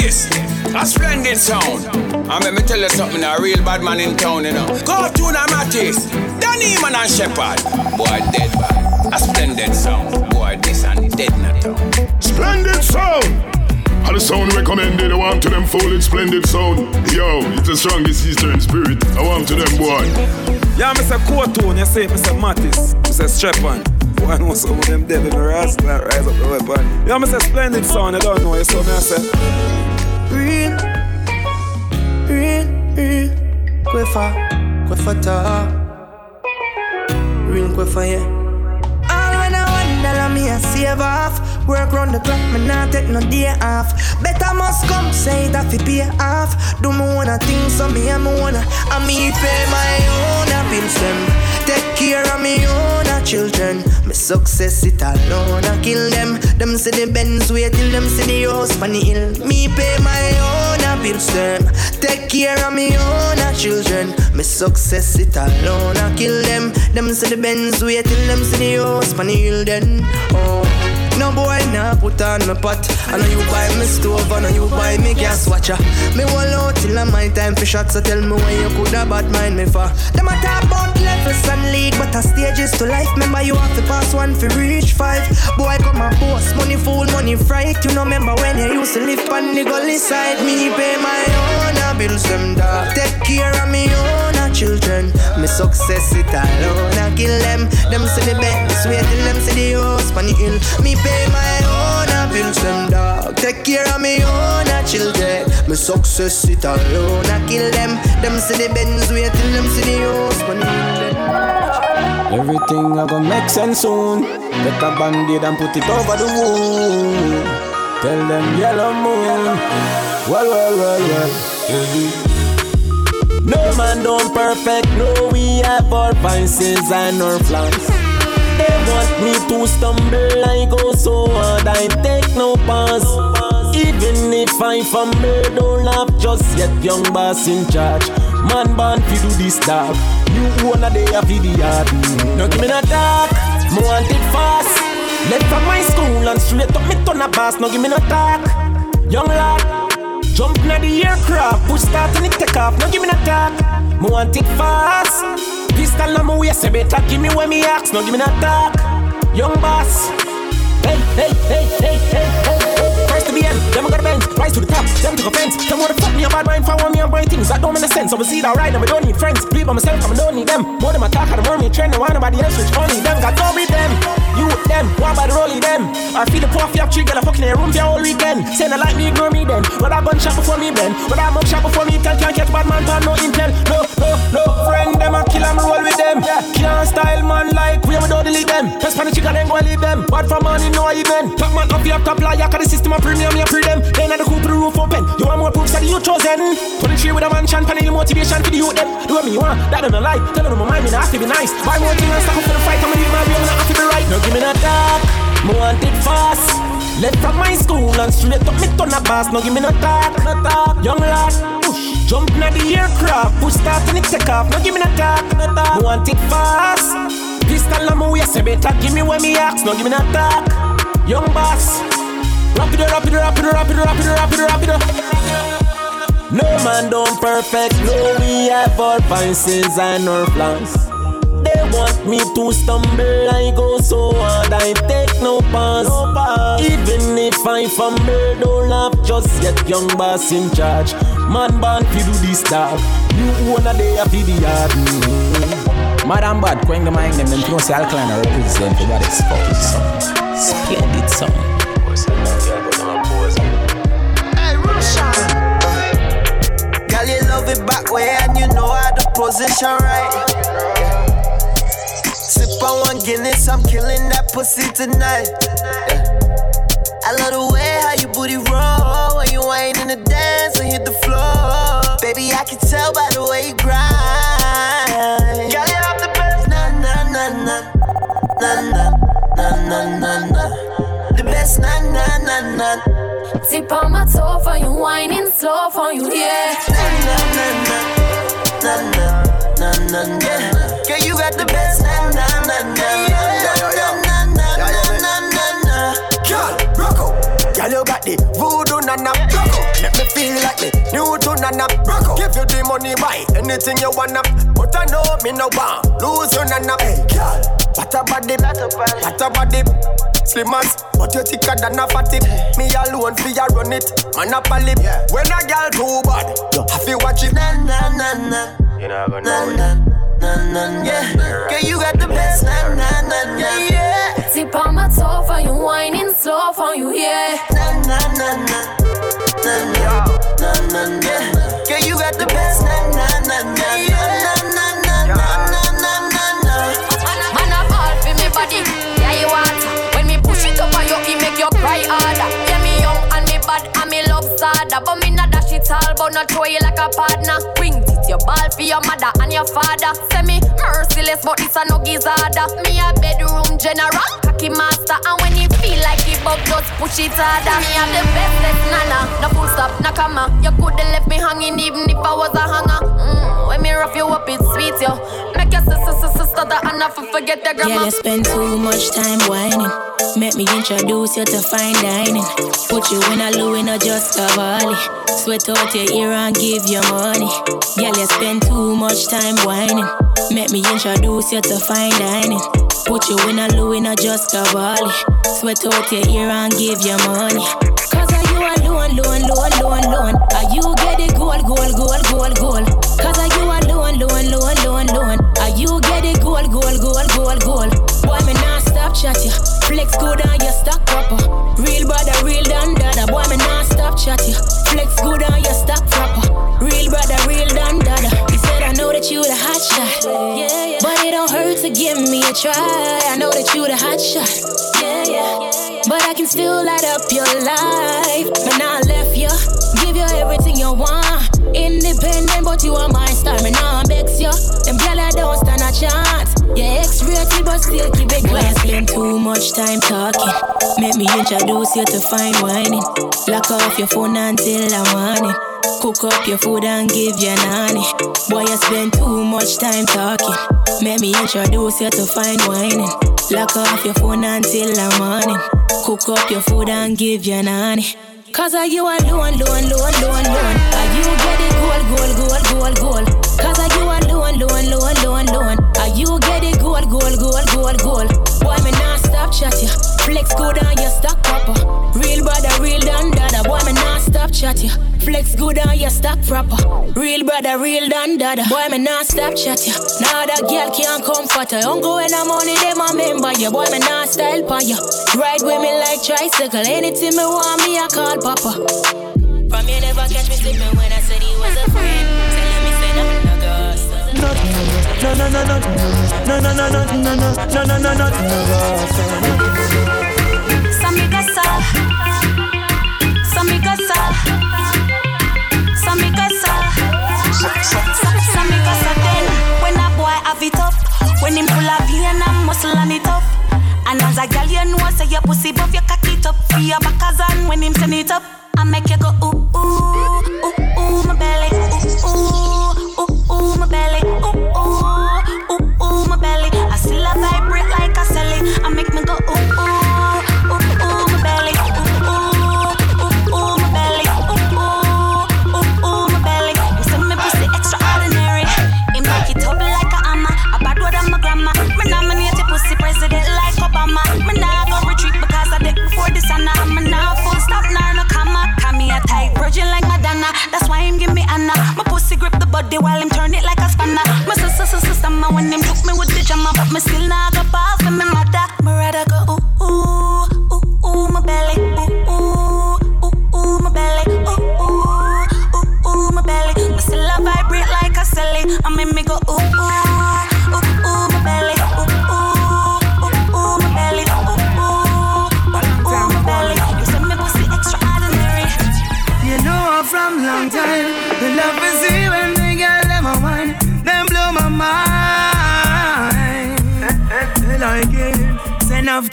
this, a splendid sound. And let me tell you something, a real bad man in town, you know. Cartoon and Mattis, Danny Man and Shepherd. Boy, dead bad. A splendid sound. Boy, this and dead in town. Splendid sound. All the sound recommended, I want to them full splendid sound. Yo, it's the strongest Eastern spirit. I want to them, boy. Yeah, me say Cartoon, you say, me say Mattis, me say Strepan. Boy, I know some of them dead in the rasta rise up the weapon. Yeah, me say Splendid sound, I don't know you, so me I say. Real, real, real. Quifa, quifa ta. Real quifa, yeah. All when I one dollar me a save off. Work round the clock, me not take no day off. Better must come, say have to pay off. Do me wanna things, so me and me wanna. And me pay my own bills them. Take care of me own children. My success it alone, I kill them. Them see the Benz wait till them see the house on the hill. Me pay my own bills them. Take care of me own children. My success it alone, I kill them. Them see the Benz wait till them see the house on the hill. Then oh. No boy nah put on my pot. I know you buy me stove, I know you buy me gas watcher. Me wall out till I'm my time for shots. So tell me why you coulda bad mind me for. Them a talk about levels and league, but a stages to life. Remember you have to pass one for reach five. Boy come and boss, money fool, money fright. You know remember when you used to live on the gully side. Me pay my own bills them dog. Take care of me own children. Me success it alone, I kill them. Them see the bed, wait till them see the house on the. Me my own bills them dog. Take care of me own children. Me success it alone, I kill them. Them see the Benz, wait till them see the house. Everything I gonna make sense soon. Get a band-aid and put it over the wound. Tell them yellow moon. Well, well, well, well. No man don't perfect. No, we have our vices and our flaws. They want me to stumble. I go so hard. I take no pass. Even if I fumble, don't laugh just yet. Young boss in charge. Man born fi do this dog. You wanna day a video. No give me no talk. Me want it fast. Left from my school and straight up me turn a boss. No give me no talk. Young lad. Jump na the aircraft, push start and it take off. No give me no talk. Me want it fast. Pistol on my waist, you better give me when me ask. No give me no talk. Young boss. Hey, hey, hey, hey, hey, hey. First to the end, them I got a bench, rise to the top, them to offense. Them wanna fuck me a bad mind, for me and bright things that don't make no sense. We see that right, and we don't need friends. Believe by myself, I don't need them. More than my talk, I don't want me trend, I want nobody else, which only them. Got go with them, you with them, one by the rolling them. I feel the poor fi have three girl, I fucking in a room for all weekend. Saying I like me, ignore me then. But I gun shot before me bend. But I mug shot before me, can't, can't catch bad man, but no intel. No, no, no, friend, them I kill them, roll with them. Can't style man like we, we don't delete them. Press pan the chicken, then go and leave them. Bad for money, no even. Top man up, you have top lie, cause the system of premium, you free them. Then at the coop, the roof open. You want more proofs that you chosen. 23 with a man mansion, panel motivation for the youth them. Do what me want, that don't lie. Tell them my mind, me have to be nice. Buy more things and stuff up for the fight, I'ma leave my way, I'm not have to be right. No, give me no talk, me want it fast. Left from my school and straight up me turn a boss. No give me no talk, no talk. Young lad, push, jump na the aircraft, push start and it take off. No give me no talk, no talk. Me want it fast. Pistol on my waist, better give me when me ask. No give me no talk. Young boss. No man don't perfect, no we have our vices and our flaws. They want me to stumble, I go so hard, I take no pause. Even if I fumble, don't laugh just yet, young boss in charge. Man born fi do this dog, you wanna day a fi the yard. Mm-hmm. Madam Bad, Quang the mic, them, them know say Alkaline represent for what it's for. Splendid song. Position right. Sip on one Guinness, I'm killing that pussy tonight. I love the way how you booty roll when you ain't in the dance and hit the floor. Baby, I can tell by the way you grind. Girl, you have the best, na na na na na na na na na. The best, na na na na. Tip on my toe for you, whining slow for you, yeah. Na na na na yeah. Girl, you got the best na na. Girl, you got the voodoo na na. Make me feel like me Newton. Give you the money, buy anything you wanna. But I know me no want lose you nana. Hey, girl. What a body, what a body. Slim ass, but you thicker than a fatty. Me alone fi a run it, man a palip. Yeah. When a girl too bad, I feel watch it. Na na na na. You know na, know na, na, na, na, yeah. Girl, you got the best. Na na na na. yeah Yeah. Tip on my toe for you, whining slow for you, yeah. Na na na na. Na na na na. Yeah. Girl, you got the best. Na na na na. Yeah. up on me all, but not throw you like a partner. Bring it your ball for your mother and your father. Say me merciless, but this a no gizzarder. Me a bedroom general, cocky master, and when you feel like it bug, just push it harder. Me have the bestest nana, no full stop, no comma. You coulda left me hanging even if I was a hanger. Mm, when me rough you up, it's sweet, yo. Make your sister, sister, stutter, and I forget the Girl, grammar. you spend too much time whining. Make me introduce you to fine dining. Put you in a Louis, not just a volley. Sweat out your ear and give you money. Girl, you spend too much time whining. Make me introduce you to fine dining. Put you in a Louis, not just a volley. Sweat out your ear and give you money. Cause are you alone, alone, alone, alone, alone? Are you get it gold, gold, gold, gold, gold? Cause are you alone, alone, alone, alone, alone? Are you get it gold, gold, gold, gold, gold? Boy, me not stop chat you. Flex good on your stock proper. Uh. Real brother, real dan dada. Boy, me not stop chat you. Flex good on your stock proper. Uh. Real brother, real dan dada. He said I know that you the hot shot. Yeah, yeah. But it don't hurt to give me a try. I know that you the hot shot. Yeah, yeah. But I can still light up your life. Man, I left you. Everything you want. Independent, but you are my star. Man, I vex you. Them girl I don't stand a chance. Yeah, X-rated, but still keep it glass. Spend too much time talking. Make me introduce you to fine whining. Lock off your phone until the morning. Cook up your food and give you nanny. Boy, you spend too much time talking. Make me introduce you to fine whining. Lock off your phone until the morning. Cook up your food and give you nanny. Cause are you alone, alone, alone, alone, alone? Are you get it gold, gold, gold, gold, gold? Cause are you alone, alone, alone, alone, alone? Are you get it gold, gold, gold, gold, gold? Boy, me not stop chat you. Flex good on your stock proper. Chat you. Flex good on your stock proper. Real brother, real dan dada. Boy, me not stop chat you. Now that girl can't comfort you. Don't go when I'm money, them a member you. Boy, me not style pa you. Ride with me like tricycle. Anything me want me, I call papa. From you never catch me slipping when I said he was a friend. Telling me say nothing no ghost. No, no, no, no, no, no, no, no, no, no, no, no, no, no, no, Samigasa, Samigasa. Then when a boy have it up, when him full of vein and muscle and it up, and as a girl you know say your pussy buff you cock it up for your backers and when him turn it up, I make you go ooh ooh ooh ooh my belly, ooh ooh ooh ooh my belly, ooh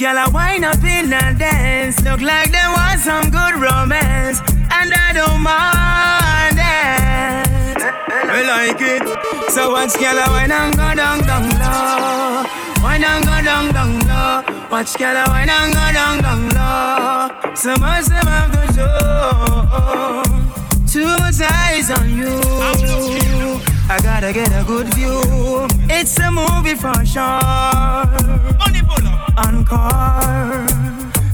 girl a wine up in a dance. Look like they want some good romance. And I don't mind it. I like it. So watch girl a wine and go down down low. Wine and go down down low. Watch girl a wine and go down down low. So much them have to show. Much eyes on you. I gotta get a good view. It's a movie for sure. Encore.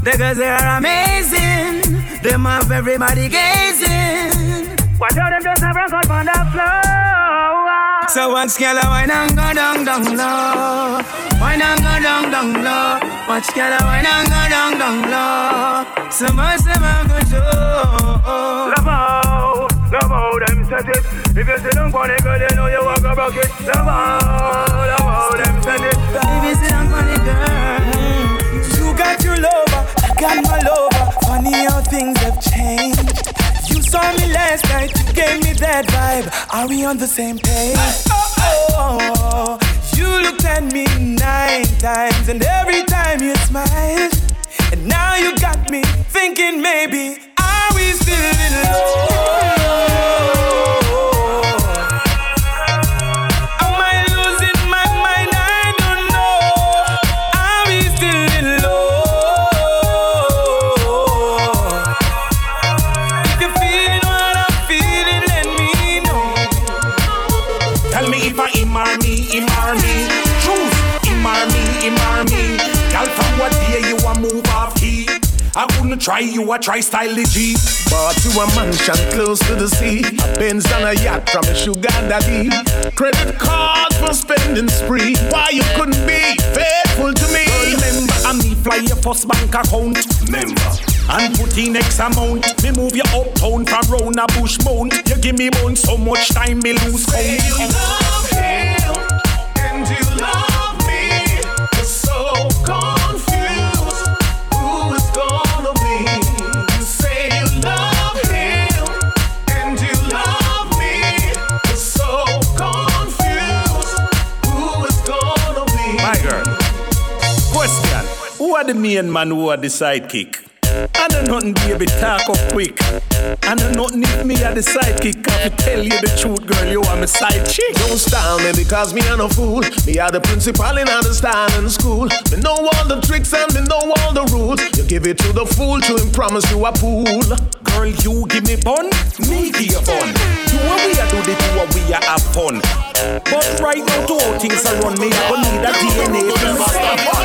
The girls they are amazing. Them have everybody gazing. Watch out, them just have rock out on the floor. So watch girl wine and go down, down low. Wine and go down, down low. Watch girl wine and go down, down low. So much them have go show. Love how, love how them set it. If you down on it, girl, you know you walk a bucket. Love how, love how them set it. Sit down on it, girl. You got your lover, I got my lover. Funny how things have changed. You saw me last night, you gave me that vibe. Are we on the same page? Oh, oh, oh. You looked at me nine times, and every time you smiled. And now you got me thinking maybe, we still in love? You, I try style the G. Bought you a mansion close to the sea. A Benz and a yacht from a sugar daddy. Credit cards for spending spree. Why you couldn't be faithful to me? Remember, I me fly your first bank account. Remember. And put in X amount. Me move you uptown from round a bush mount. You give me bone so much time, me lose count. You love him, and you love the main man who are the sidekick? I know nothing, baby, talk up quick. I know nothing if me are the sidekick. I can tell you the truth, girl, you are my side chick. Don't style me because me a no fool. Me are the principal in the style in school. Me know all the tricks and me know all the rules. You give it to the fool to him promise you a pool. Girl, you give me bun, me give you fun. You and we are do the two we are have fun. But right now, two things are run me. I need a DNA to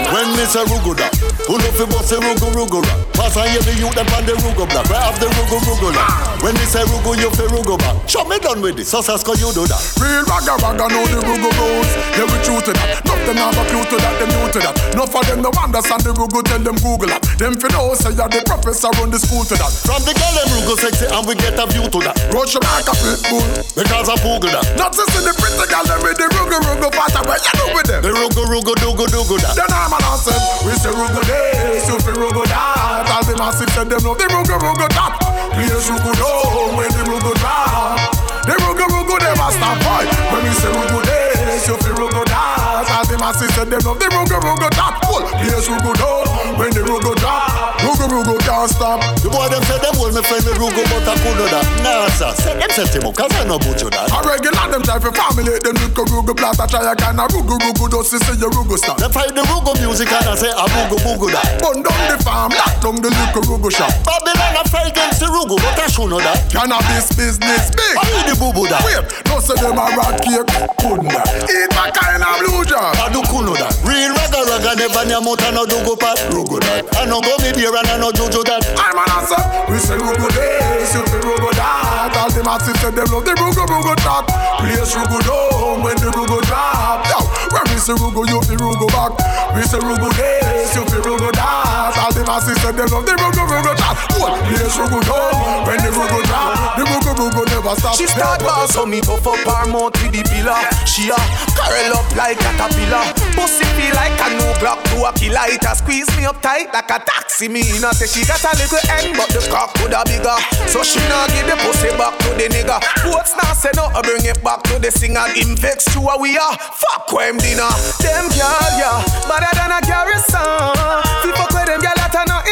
When me say ruguda, who know fi bust a rugu rugu? Pass and hear the youth them on the rugu block. Where have the rugu rugu? When me say rugu, you fi rugu back. Show me done with it, so Sasco you do that. Real ragga ragga know the rugu rules. Yeah, we true to that. Nuff them have a clue to that, them new to that. Nuff of them no understand the rugu, tell them Google that. Them fi know say you're the professor run the school to that. From the girl them rugu sexy and we get a view to that. Rush them like a pit bull. Because I Google that. Not to see the pretty girl them with the rugu rugu part where you do with them. The rugu rugu dugu dugu that. Then I'm an answer. We say rugu this, you fi rugu that. All the massive said them know the rugu rugu that. Please rugu no when the rugu drop. The rugu rugu never stop boy. When we say rugu this, you fi rugu the massive said them know the rugu rugu that. Cool. Please rugu no when the rugu drop. Rugu rugu can't stop. The boy them say them hold me friend me rugu but I could do that. Nah sir, say them set him up cause I know butcher that. A regular them try to formulate them little rugu blast. I try a kind of rugu rugu just to see your rugu stop. They find the rugu music and I say a bugu bugu that. Burn down the farm, lock down the little rugu shop. Babylon a fight against the rugu but I should know that. Cannabis business big. I need the bubu that. Wait, no say them a rat cake. Couldn't that? Eat my kind of blue jar. Do kuno that. Real ragga ragga never near mouth and no dugu pat. Rugu that. I no go me beer and I no juju that. I'm an answer. We say rugu this, you feel rugu that. All the masses say them love the rugu rugu that. Place rugu down when the rugu drop. Yo, when we say rugu, you feel rugu back. We say rugu this, you feel rugu that. All the masses say them love the rugu rugu that. Well, place rugu down when the rugu drop. The rugu rugu never stop. She start boss so me puff up her mouth with the pillar. She a curl up like a caterpillar. Pussy feel like a new Glock to a killer. It a squeeze me up tight like a taxi. Me not say she got a little end, but the cock coulda bigger. So she not give the pussy back to the nigga. What's not say no, bring it back to the singer. Vex to a we are. Fuck him dinner. Them girl yeah, better than a garrison. Fuck with them girl that a no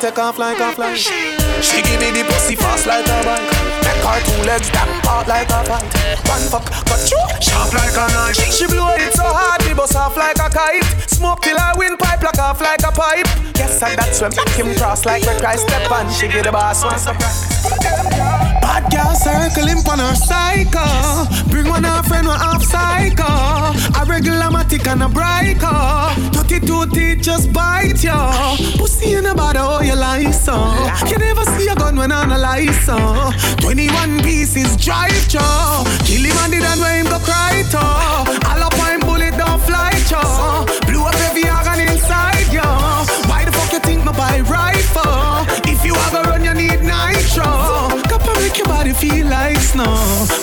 take off like a fly. She give me the pussy fast like a bike. Her two legs damn hard like a fight. One fuck, cut you sharp like a knife. She blow it so hard, me bust off like a kite. Smoke till I windpipe, lock off like a pipe. Yes, I that's when make him cross like the Christ step and she get the boss one surprise. Bad girl circling on her cycle. Bring one her friend, one half cycle. A regular matic and a bright car. 32 teeth just bite ya. Pussy in the body, oh you like so. You never see a gun when on a license. 21 pieces drive jaw. Kill him and the done where him go cry to. All up on bullet don't fly to. Blew up every organ inside ya. Why the fuck you think my buy rifle? If you ever run, you need nitro. Cup Copper make your body feel like snow.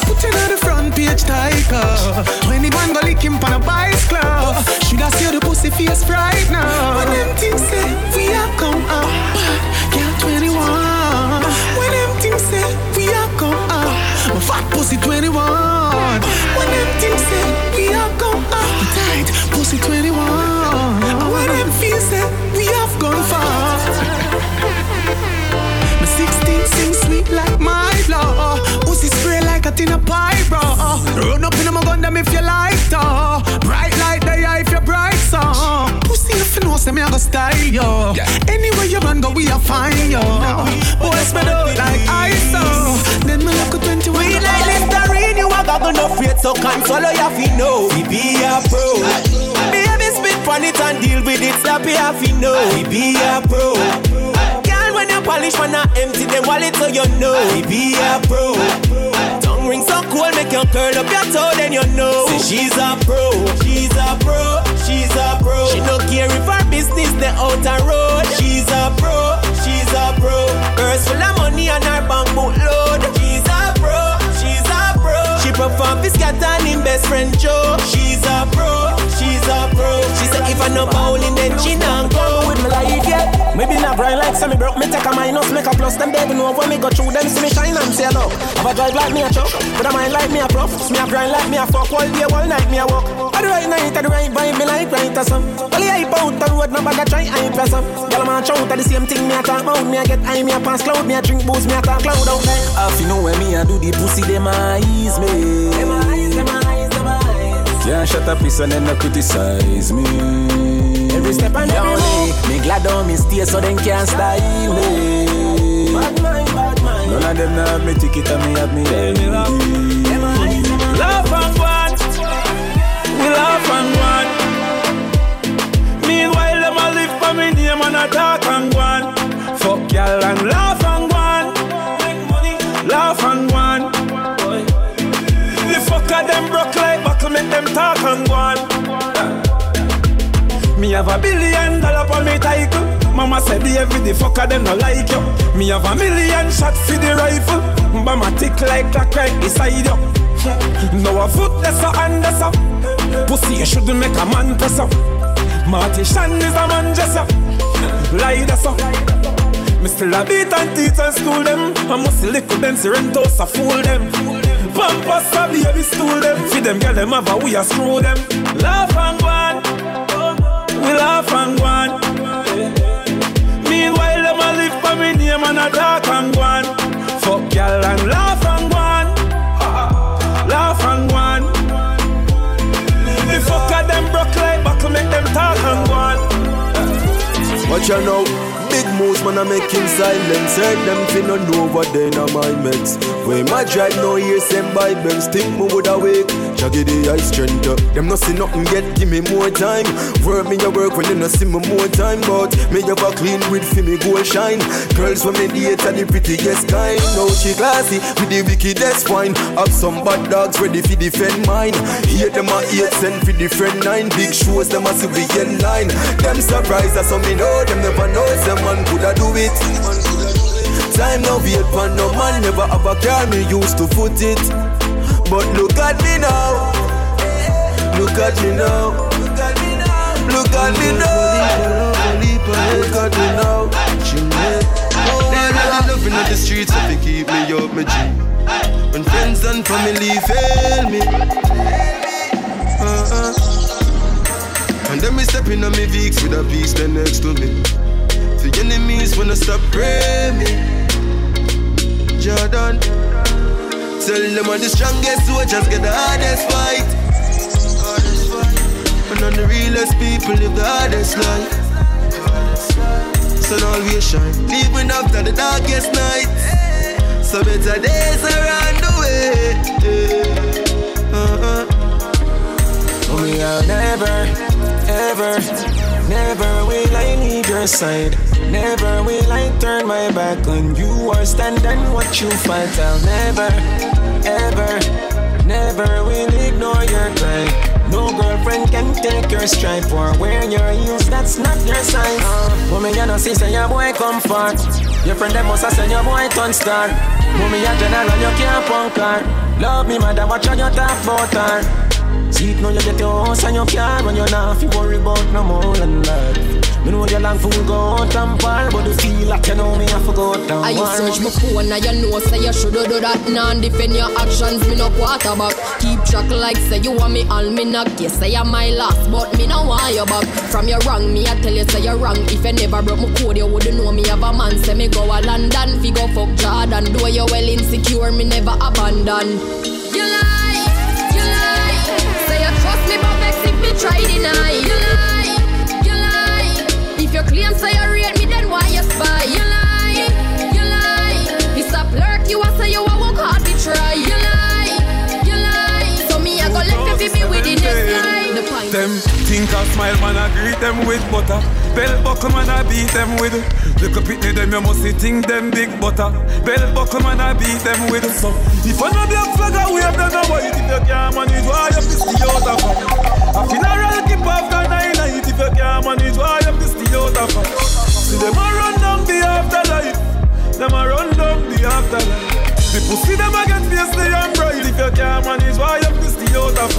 Put it on the front page tiger. 21 go lick him on a bicycle. Should I see the pussy face right now? When them things say we are come up, pussy 21. When them things say we are come up, tight pussy 21. And when them feel say we have gone far. My 16 sing sweet like my blood. Pussy spray like a tin of pie, bro. Run up in my gun, them if you like, though. Bright like the eye if you're bright, say me, I go style, yo. Anywhere you run, go, we are fine, yo. Boy, spread out like ice, so. Then me look at 21. We like Listerine, you a goggle no faith, so swallow your fi know. We be a pro. Baby, spit on it and deal with it, stop you fi know. We be a pro. Girl, when you polish, when I empty them wallet, so you know. We be a pro. Tongue ring so cool, make you curl up your toe, then you know. Say she's a pro, she's a pro, she's a pro. She no care if her business the outer road. She's a pro, she's a pro. Purse full of money and her bank book load. She perform this cat and him best friend Joe. She's a pro, she's a pro. She said if I no bowling then she not go with me life yet. Me been a grind like semi broke. Me take a minus, make a plus. Them baby know when me go through them see me shine and say no. Have a drive like me a truck, but a mind like me a prof. Me a grind like me a fuck all day, all night me a walk. At the right night, at the right vibe, me like right or some. Yeah, hype out the road, no bother try hype or some. Girl, man, shout at the same thing me a talk about. Me a get high, me a pass cloud, me a drink booze, me a talk loud out. Half you know when me a do the pussy, them eyes me. Them eyes, them eyes, them eyes. Can't shut up, piece and then no criticize me. Every step and every move. Me glad on me stay so them can't style me. Bad mind, bad mind. None of them now have me ticket and me have me ID. Them eyes, them. Laugh and one, we laugh and one. Meanwhile, them a live for me name and a talk and one. Fuck y'all and laugh them broke like buckle, make them talk and one. Me have a billion dollar for me title. Mama said the every the fucker them no like you. Me have a million shot for the rifle. Bama tick like clock right beside you. Now a foot that's a hand up. Pussy you shouldn't make a man press up. Marty Shan is a man just up. Lie that's up. Me still a beat and teach and school them. I must lick with them, Serentos a fool them. Pampas a baby stool them. Feed them, girl them have a we a screw them. Laugh and go on. We laugh and go on. Meanwhile, them a live for me name and a talk and go on. Fuck y'all and laugh and go on. Laugh and go on. The fucker them broke like buckle, make them talk and go on. Watch out now. Moves, man, I make him silent. Certain them fi no know what they na my meds. When my drive no hear them by Benz, think me would awake. Jaggy the ice strength. uh, Them no see nothing yet, give me more time. Work me a work when they no see me more time. But me a clean with fi me gold shine. Girls when me date are the prettiest kind. Now she classy with the wickedest wine. Have some bad dogs ready fi defend mine. Hate them a eight cent fi defend nine. Big shows them a civilian line. Them surprised that some me know them never know some man coulda do it. Time now wait for no man never have a car me used to foot it. But look at me now. Look at me now. Look at me now. Look at me now. Loving of the streets if you keep me up my G. When friends and family fail me. Uh-uh. And then me stepping on me Vicks with a piece next to me. For enemies wanna praying me. Jordan. Tell them I'm the strongest soldiers get the hardest fight. And on the realest people live the hardest life. Sun always shine, even after the darkest night. So better days are on the way. Uh-uh. We are never, ever, never will I leave your side. Never will I turn my back on you or stand and watch you fight. I'll never, ever, never will ignore your cry. No girlfriend can take your stripe or wear your heels, that's not your size. Uh, woman, you know, see, say your boy comfort. Your friend, them must have said your boy turn star. Mommy, a general, you can't punk her. Love me, mother, watch on your talk about her. See, it now you get your house and your car, when you're not, fi worry about no more than that. Me know you long fool go out and par But you feel like you know me to go down I you search my phone and you know say you shoulda do that. Nah defend your actions, me no quarterback. Keep track like say you want me all me not Yes, say you my last but me no want you back. From your wrong, me I tell you say you wrong. If you never broke my code, you wouldn't know me have a man. Say me go a London, fi go fuck Jordan. Though you well insecure, me never abandon. You lie, try deny You lie, you lie If you claim say you rate me then why you spy You lie, you lie It's a flirt you a say you a work hard to try You lie, you lie So me I go left if you be with the next line The point Them think I smile, man, I greet them with butter. Bell buckle, man, I beat them with. Little pitney, them you must see think them big butter. Bell buckle, man, I beat them with. So if I know the flag, I wave them no white. If you can't manage, why you piss the out of? A funeral keep after nine night. If you can't manage, why you piss the out of it? See them a run down the afterlife. Them a run down the afterlife. The pussy them a get fiercely and bright If you can't manage, why you piss the out of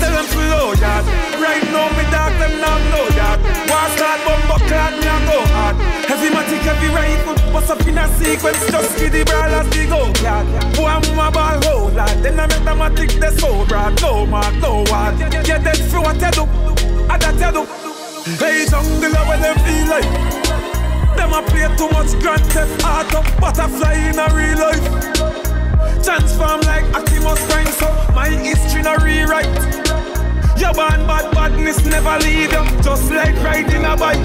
Tell them to low yard Right now me dog them now no yard War start bumbo clad me a go hard. Heavy matic, heavy rifle Bust up in a sequence Just give the brawlers the go yard Boy I'm a ball hold lad Then I make them a tick the soul broad. No mark, no ward Get dead for what you do I that you do. Hey jungle when them feel like them a play too much Grand Theft Auto Butterfly in a real life. Transform like Optimus Prime So my history no rewrite. Your born bad badness never leave you. Just like riding a bike.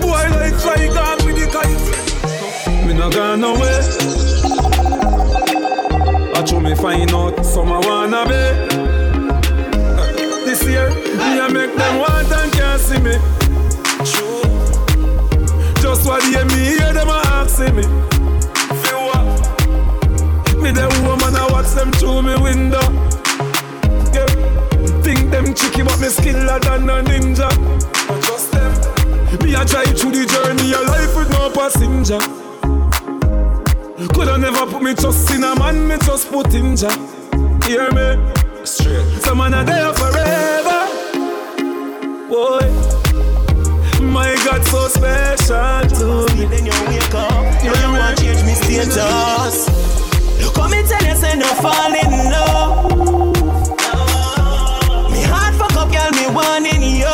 Boy like fly gone with the kite. Me no gone nowhere. I show me find out some I wanna be. This year me I make them want and can't see me just what they me hear them a asking me. Feel what? Me the oh, woman I watch them through me window. Yeah. Think them tricky but me skiller than a ninja. I trust them. Me a drive through the journey of life with no passenger. Coulda never put me trust in a man, me just put in ja. Hear me? Straight. Some man are there forever. Boy. My God, so special to me. Then you wake up, you don't want to change me status. Come and tell you, say no fall in love. Me heart fuck up, girl, me wanting you.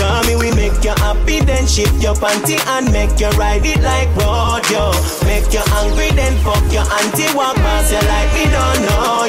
Call me, we make you happy, then shift your panty and make you ride it like rodeo. Make you angry, then fuck your auntie, walk past you like me don't know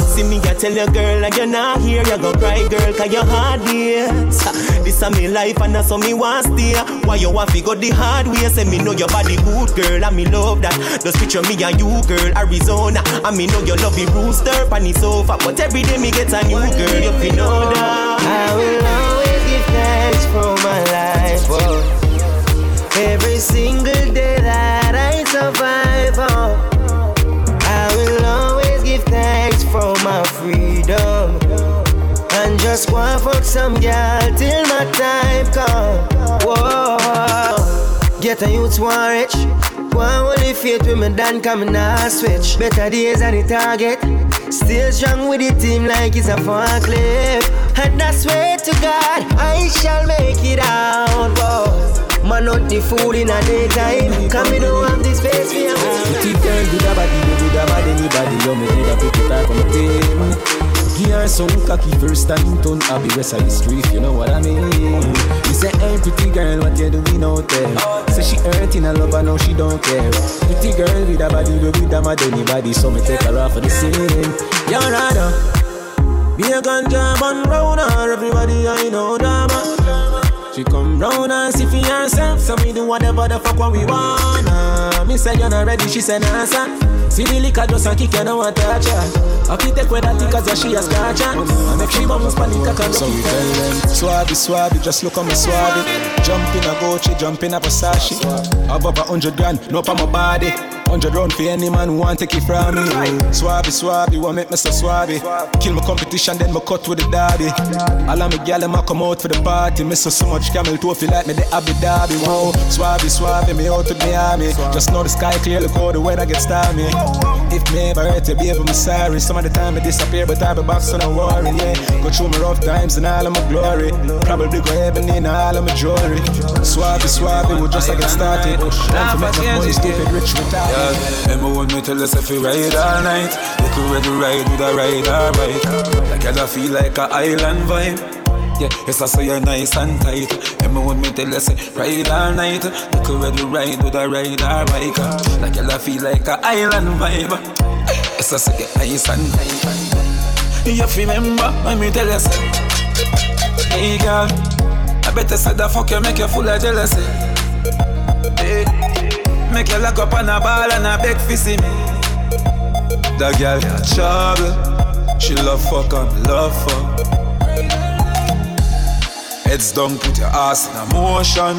you. See me, I tell your girl like you're not here, you go cry, girl, cause your hard. This a me life and that's how me want stay. Why you want to go the hard way? Say me know your body good, girl, and me love that. Just picture me and you, girl, Arizona. And me know you love the rooster, and it's over. But every day me get a new girl, you feel know that. I will always give thanks for my life. Oh. Every single day that I survive. Oh. For my freedom. And just and fuck some girl till my time come. Whoa. Get a youth one rich. And only faith with me done coming now switch. Better days than the target. Still strong with the team like it's a forklift. And I swear to God, I shall make it out. Whoa. Man, not the fool in a daytime. Come me don't have this space for you. Pretty girl with a body, you with a bad anybody. You make it a pretty type of team. Give her some cocky first time turn happy rest of the street, you know what I mean? He say, hey pretty girl, what you doing out there? Say she hurting her love, I know she don't care. Pretty girl with a body, we with a mad anybody, so me take her off for the scene. You're rather be a ganja man round her, everybody I know that she come round and see for herself, so me do whatever the fuck what we wanna. Me say you're not ready, she say nah sir. See the liquor just a kick, you know what touch her. I can take with that yeah, she a scratch her. I make she bounce panic, I can So we tell them, swabby, swabby, just look at me swabby. Jump in a Gucci, jump in a Versace. Up a hundred grand, no for my body. Hundred round for any man who want take it from me. Swabby, swabby, want make me so swabby. Kill my competition, then my cut with the derby. All of me gal, them a come out for the party. Me so so much camel toe feel like me the Abu Dhabi. Whoa, swabby, swabby, me out to Miami. Just know the sky clear, look how the weather gets stormy. If me ever hurt you, baby, I'm sorry. Some of the time I disappear, but I be back, so don't worry. Yeah, go through my rough times and all of my glory. Probably go heaven in all of my jewelry. Swabby, swabby, we just like get started. One for make my money, stupid rich retarded. Yeah, remember when me tell us if we ride all night Look who ready ride with a ride or bike Like I feel like a island vibe yeah, yes, I say you're nice and tight. Remember when me tell you say ride all night. Look who ready ride with a ride or bike. Like I feel like a island vibe. Yes, I say you're nice and tight. You remember when me tell you say, Hey girl, I better say the fuck you make you full of jealousy. Hey. Make you lock up on a ball and a beg for see me. That girl got trouble. She love fuck and love fuck. Heads down, put your ass in a motion.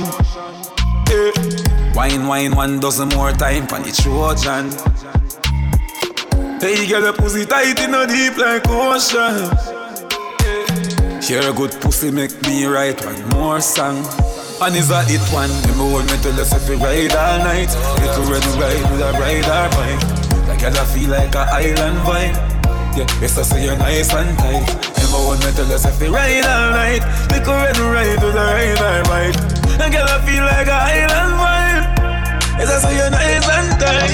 Yeah. Wine, wine, one dozen more time for the Trojan. Hey, girl, your pussy tight in a deep like ocean. Yeah. Hear a good pussy make me write one more song. And is a hit one. Remember when me tell us if we ride all night. Little red ride with a ride or bike. Like I feel like a island vibe. Yeah, yes I say you're nice and tight. Remember when me tell us if we ride all night. Little red ride with a ride or bike. Like I feel like a island vibe. Yes I say you're nice and tight.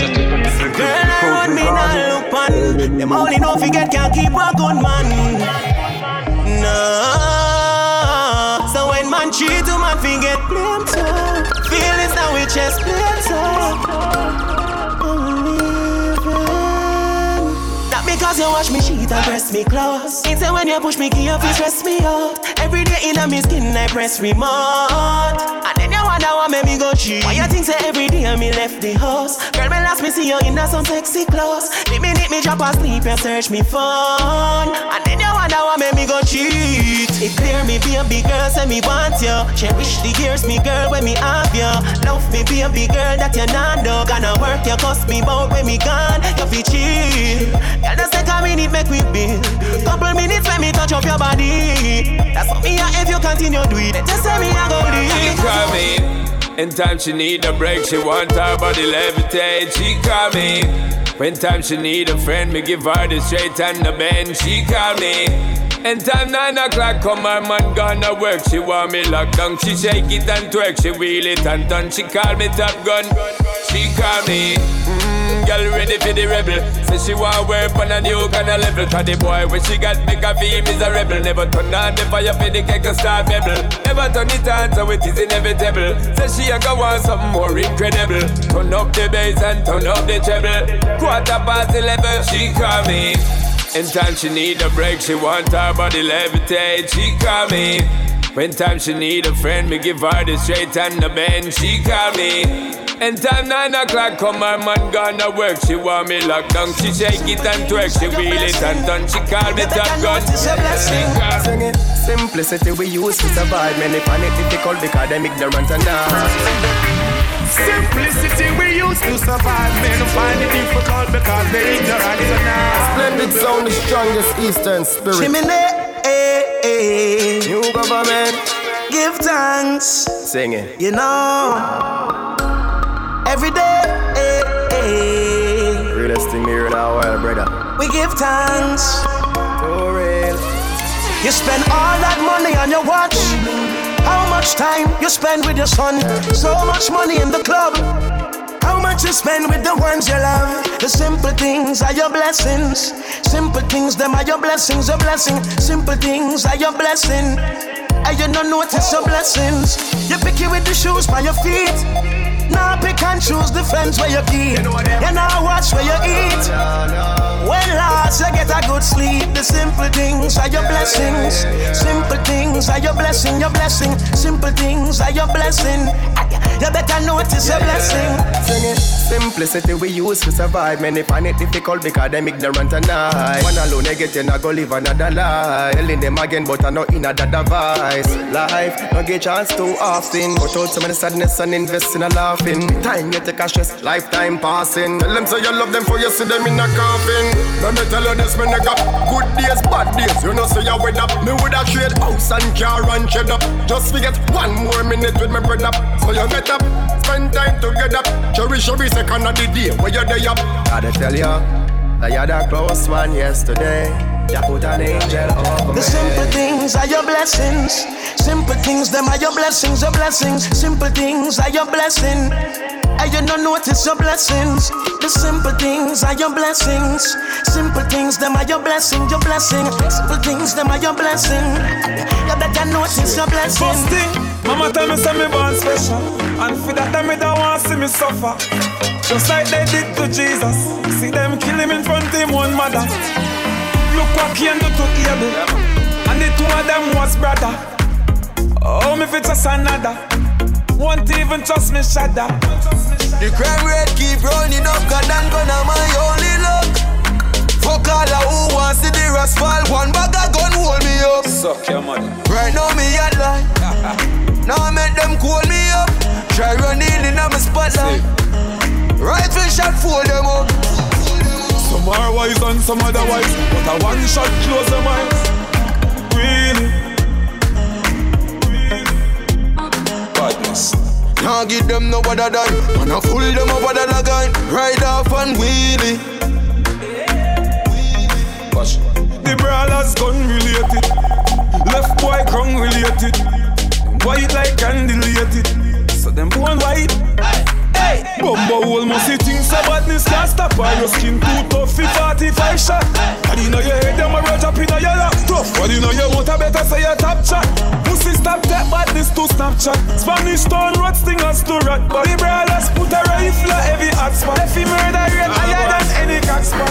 Girl, I want me not look on. Them only know fi get can't keep a good man. No. Cheat, to man fi get too. Feelings now we so. Not because you wash me sheet and press me close. It's when you push me key up, you stress me out. Every day in a me skin, I press remote. And then you wonder what made me go cheat. Why you think say every day me left the house? Girl, me last me see you in some sexy clothes. The minute me drop asleep, you search me phone. And then you wonder what made me go cheat. It clear me be a big girl, say me want you. Cherish the years, me girl, when me have you. Love me be a big girl that you not know. Gonna work you, cost me bout when me gone. You fi chill. Girl, just take a minute, make we build. Couple minutes when me touch up your body. That's what me if you continue do it. Just say me a go She leave. call me. In time she need a break, she want her body levitate. She call me. When time she need a friend, me give her the straight and the bend. She call me. In time nine o'clock, come her man gonna work. She want me locked down. She shake it and twerk. She wheel it and turn. She call me top gun. She call me. Mm, girl ready for the rebel. Say she want work on a new kind of level. Cause the boy when she got big of him is a rebel. Never turn on the fire for the cake and start bubble. Never turn it on so it is inevitable. Say she a go want something more incredible. Turn up the bass and turn up the treble. Quarter past eleven, she call me. In time she need a break, she want her body levitate. She call me. When time she need a friend, me give her the straight and the bend. She call me. In time nine o'clock, come her man gonna work. She want me locked down. She shake it and twerk. She wheel it and turn. She call me top gun. Sing it. Simplicity we use to survive. Many find it difficult because them ignorant and dumb. Simplicity we used to survive. Men find it difficult because they ignorant enough. Splendid sound, the strongest Eastern spirit. Chimney, eh, eh. New government. Give thanks. Sing it. You know, every day, eh, eh. Realest thing me hear now, well, brother. we give thanks. For real. You spend all that money on your watch. How much time you spend with your son? So much money in the club. How much you spend with the ones you love? The simple things are your blessings. Simple things, them are your blessings, your blessing. Simple things are your blessing. And you don't notice your blessings. You pick it with the shoes by your feet. Now pick and choose the friends where you keep. You now watch where you eat. When last you get a good sleep, the simple things are your blessings. Simple things are your blessing, your blessing. Simple things are your blessing. Ah, you better notice your blessing. Sing it. Simplicity we use to survive. Many find it difficult because them ignorant and I. One alone they get in, I go live another life. Telling them again, but I know in another device. Life, no get chance too often. Cut out some of the sadness and invest in a laughing. Time you take a stress, lifetime passing. Tell them say you love them for you see them in a coffin. Let me tell you this, me nigga. Good days, bad days, you know say I with up. Me woulda trade house and car and shed up. Just forget one more minute with me bread up. So you get up, spend time together. Cherish every second of the day where you're there up. Gotta tell ya, that you're the close one yesterday. You put an angel over The me. simple things are your blessings. Simple things, them are your blessings, your blessings. Simple things are your blessing. And you don't notice your blessings. The simple things are your blessings. Simple things, them are your blessing, your blessing. Simple things, them are your blessing. You better notice your blessing. First thing, mama tell me say me born special, and for that time me don't want to see me suffer. Just like they did to Jesus, see them kill him in front of him one mother. Look what Cain do to Abel, and the two of them was brother. Oh, me fit just another. Won't even trust me, shudder. The crime rate keep running up, God and gonna my only luck. Fuck all of who wants to the rest fall. One bag of gun hold me up. Suck your money. Right now me at lie. now I make them call me up. Try running in on my spotlight. Rifle shot fool them up. Some are wise and some otherwise, but a one shot close them eyes. Really, badness. Now give them no other than I fool them up with a gun Ride off and wheelie Watch. The brawlers gun related, left boy crown related, white like candelated. So them born white. Hey, Bumbo hole must see things so badness can't stop. Why your skin too tough for 45 shot And you know your head them a rush up in your lap Tough, but you know you want a better say your top chat Pussy stop that badness to Snapchat. Spanish town rot stingers to rat Body brawlers put a rifle at every hot spot. If he murder rate higher than any cock spot.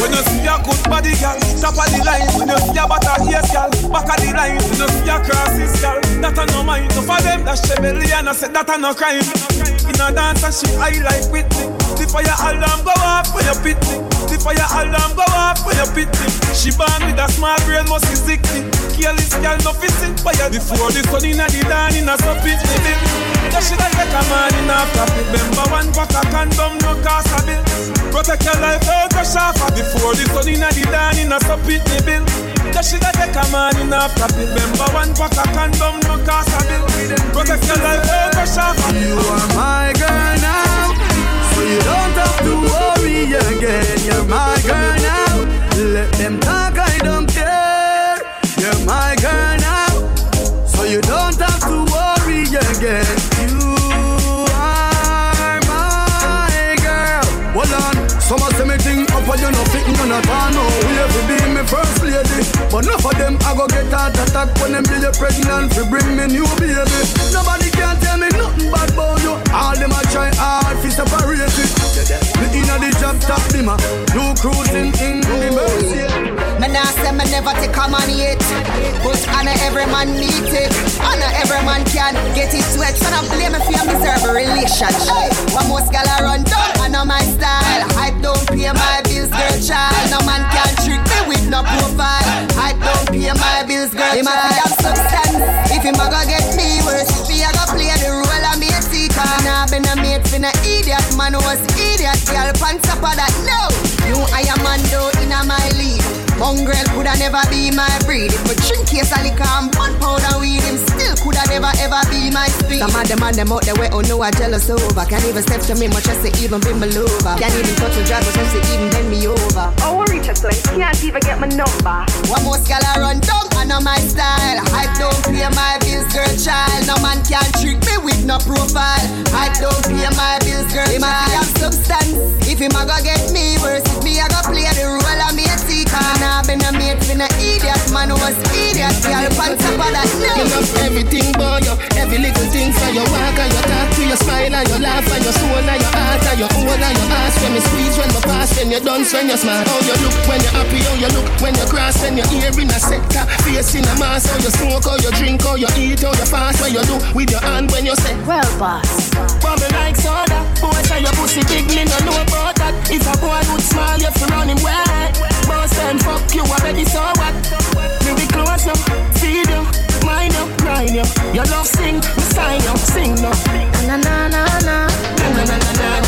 When you see a good body girl, top of the line. When you see a butter ears girl, back of the line. When you see a crosses girl, that a no mind. No for them, that's rebellion, I said that a no crime. In a dance and she high like Whitney The fire alarm go off when you pit me. The fire alarm go off when you pit me. She born with a small brain, must be sickly Careless girl, no fitting Fire before the sun in the dawn in a so pit me. That shit I a man in a profit Remember one pack of condom, no cost a bill. Protect your life, don't crash off. Before the sun in the dawn in a so pit me. bill That shit I take a man in a profit Remember one pack of condom, no cost a bill Protect your life, don't crash off You are my girl now, so you don't have to worry again. You're my girl now. Let them talk, I don't care. You're my girl now, so you don't have to worry again. You are my girl. Hold on, some of them think up and you no fit none at all. No, we have to be me first lady, but enough of them I go get heart attack when them be pregnant to bring me new baby. Nobody can tell me nothing bad about you. All them a try hard to separate it. Me inna the job top dimmer, you cruising in the mercy. Me nah say me never take a man yet. But honor every man need it. Honor every man can get it sweat. So don't blame me for your miserable relationship. But most gal a run down, I know my style. Hype don't pay my bills, girl child. No man can trick me with no profile. Hype don't pay my bills, girl child Him a have substance. If him a go get me worse Nah been a mate for no idiot. Man was idiot, girl pan top of that. No, you I am man though in a my league Mongrel coulda never be my breed. If we drink case of liquor and one powder weed, him still coulda never ever be my speed. Some of them and them out there way oh no I jealous over. Can't even step to me much as to even bring me over. Can't even touch a drag much as to even bend me over. Oh, reach a place, can't even get my number. One more gal I run down, I know my style. I don't pay my bills, girl child. No man can trick me with no profile. I don't pay my bills, girl him child. Him have substance. If him a go get me worse, if me a go play the role of me a seeker. Nah, been a mate for no idiot. Man was idiot. Girl, on top of that. No. You love everything, boy. You every little thing for your walk and your talk, to your smile and your laugh and your soul and your heart and your own and your ass. When me squeeze, when me pass, when you dance, when you smile. How you look when you're happy, how you look when you cross, when you're here in a sector. Face in a mask, how you smoke, how you drink, how you eat, how you fast, what you do with your hand when you say, Well, boss. Bubble like soda. Boy, say your pussy big, me no know about that. If a boy would smile, you fi run him wet. Boss them fuck you already, so what? Me be close now, feed you, mind you, grind you. Your love sing, me sign you, sing now. Na na na na. Na na na na na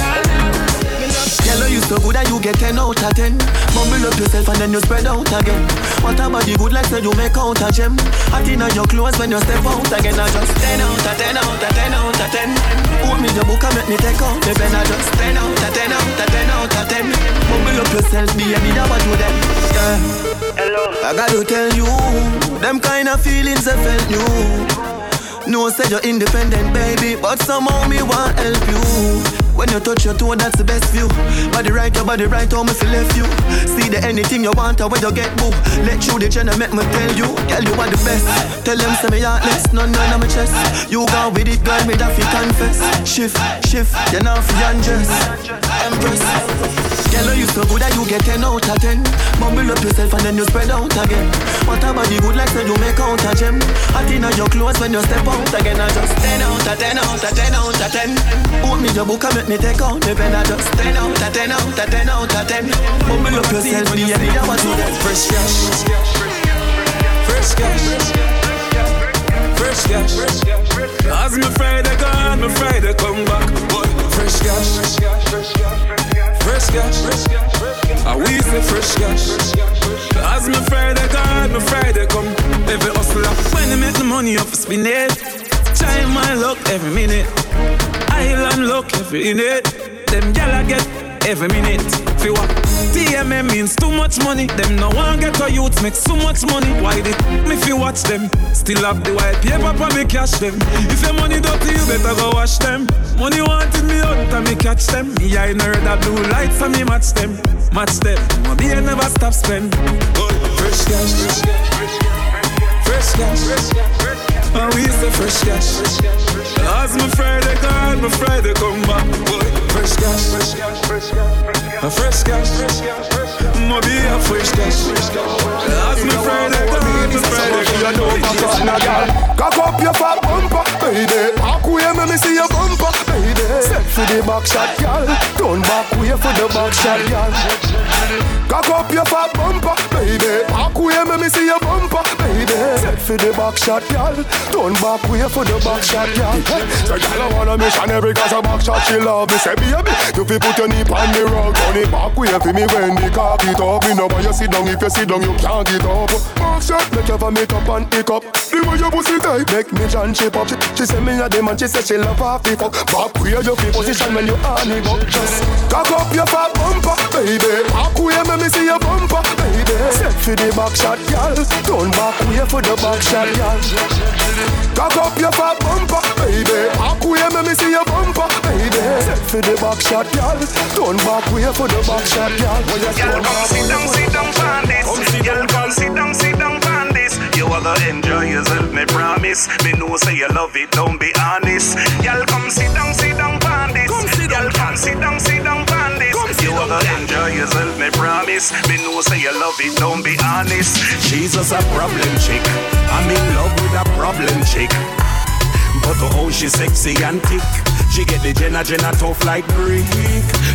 Yellow you so good that you get 10 out of 10 Mumble up yourself and then you spread out again. What about the good like say you make out a gem. Hot in your clothes when you step out again. I just 10 out of 10 out of 10 out of 10 Put me the book and make me take out the pen. I just 10 out of 10 out of 10 out of 10 Mumble up yourself, baby, that what you them? Yeah. Hello. I gotta tell you Them kind of feelings I felt new. No, say you're independent, baby, but somehow me want help you. When you touch your toe, that's the best view. Body right, your body right, how me feel left you. See the anything you want, or when you get boo. Let you the channel make me tell you, girl you are the best. Tell them say me heartless, none none of my chest. You go with it, girl, me that fi confess. Shift, shift, you know fi undress. Empress. Girl, you so good that you get 10 out of 10 Mumble up yourself and then you spread out again What about the good like say you make out a gem Hot in your clothes when you step out again I just 10 out of 10 out of 10 out of 10 Put me your book and me take out the pen I just 10 out of 10 out of 10 out of 10 Mumble up yourself, baby, I want to get fresh cash Fresh cash. Fresh cash. Fresh cash. As me Friday gone, me Friday come back. Boy, fresh cash. Fresh cash. I we say fresh cash. As me Friday gone, me Friday come. Every hustler when they make the money off spin it. Try my luck every minute. Island luck every minute. Them gyal I get every minute. Fi what? TMM means too much money. Them no one get a youth make so much money. Why did me fi watch them? Still have the white paper for me cash them. If your money dirty, you better go wash them. Money wanted me out and me catch them. Me I know that blue light for me match them. Match them. Money I never stop spend. Oh, fresh cash. Fresh cash. And we say fresh cash. As my Friday gone, my Friday come back. Boy, fresh cash. A fresh cash. Mo be a fresh cash. As my Friday gone, my Friday come back. Cock up your fat bumper, baby. Back way, me me see your baby. Set for the back shot, girl. Turn back way for the back shot, girl. Cock up your fat bumper, baby. Back way, me me see your bumper, baby. Set for the back shot, girl. Turn back way for the back shot, girl. So girl, I want a missionary cause a back shot she love me. Say baby, you fi put your knee on the rug. Turn it back way for me when the cock it up. Me know why you sit down. If you sit down, you can't get up. Back shot make you vomit up and pick up. The way your pussy tight make me John shape up. She, she say me a dem and she say she love half the fuck. Back where you fi position when you on it up. Just cock up your fat bumper, baby. Back where me me see your bumper, baby. Set for the back shot, girl. Turn back way for the back shot, girl. Cock up your fat bumper, baby. Back way me me see your bumper, baby. Set for the back shot, girl. Turn back way for the back shot, girl. When Y'all turn come back, sit down, sit down, pan this. Girl, come sit down, sit down, pan this. You are gonna enjoy yourself, me promise. Me know say you love it, don't be honest. Y'all come sit down, sit down, pan this. Girl, come sit down, sit down, pan this. You are gonna enjoy yourself, me promise. Me know say you love it, don't be honest. She's just a problem chick. I'm in love with a problem chick. But oh, she's sexy and thick. She get the Jenna Jenna tough like brick.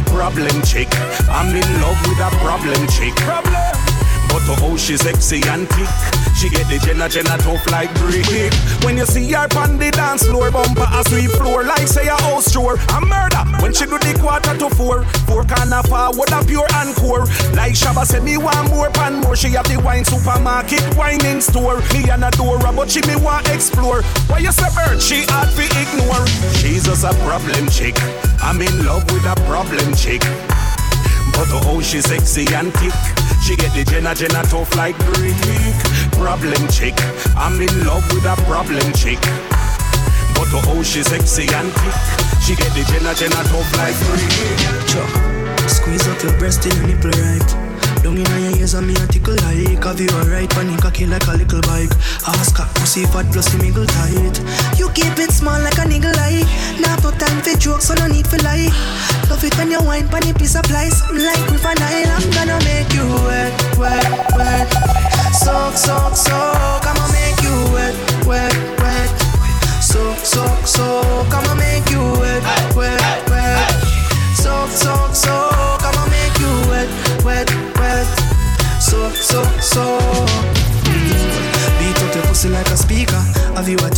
Problem chick. I'm in love with a problem chick. Problem. But oh, oh she's sexy and thick. She get the Jenna Jenna tough like brick. When you see her on the dance floor, bumper a sweep floor like say a house chore. A murder when she do the quarter to four. Four corner forward a pure encore. Like Shabba say me want more pan more. She have the wine supermarket, wine in store. Me and a door, but she me want explore. Why you say bird? She hard to ignore. She's just a problem chick. I'm in love with a problem chick. But oh, she's sexy and thick. She get the Jenna Jenna tough like brick. problem chick. I'm in love with a problem chick. But oh, she's sexy and thick. She get the Jenna Jenna tough like free. Squeeze up your breast till your nipple right. Down in your ears and me a tickle like Have you alright when cocky like a little bike. Ask her pussy fat plus he mingle tight. You keep it small like a niggle like Now no time for jokes so no need for lie. Love it when you wine pan a piece of plies Like river Nile I'm gonna make you wet, wet, wet. Soak, soak, soak I'ma make you wet, wet, wet. Soak, soak, soak I'ma make you wet, wet, wet. Soak, soak, soak so, so. Beat up your pussy like a speaker. Have you a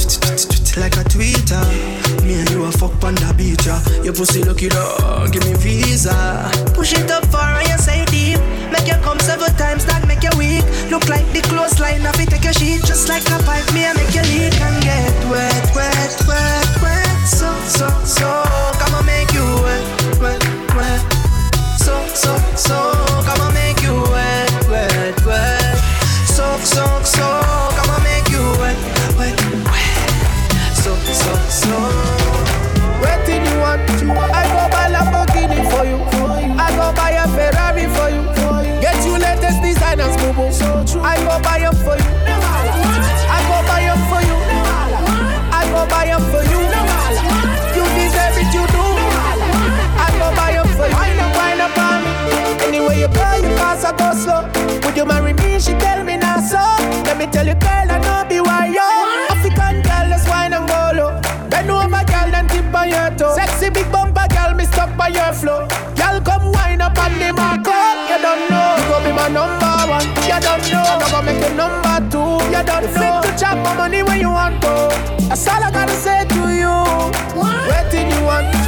like a tweeter? Me and you a fuck the beach, yeah. Your pussy lucky dog, give me visa. Push it up far and you say deep. Make you come several times, that make you weak. Look like the clothesline, if it take your sheet. Just like a pipe, me I make you leak and get wet, wet, wet, wet. So, so, so, come on, make you wet, wet, wet. So, so, so, Let me tell you, girl, I know be yo. African girl, let's wine and go low. Bend over, girl, then tip on your toe. Sexy big bumper, girl, me stuck by your flow. Girl, come wine up on the marco. You don't know. You go be my number one. You don't know. I'm gonna make you number two. You don't know. Fit to chop my money when you want to. That's all I gotta say to you. What? Waiting you want.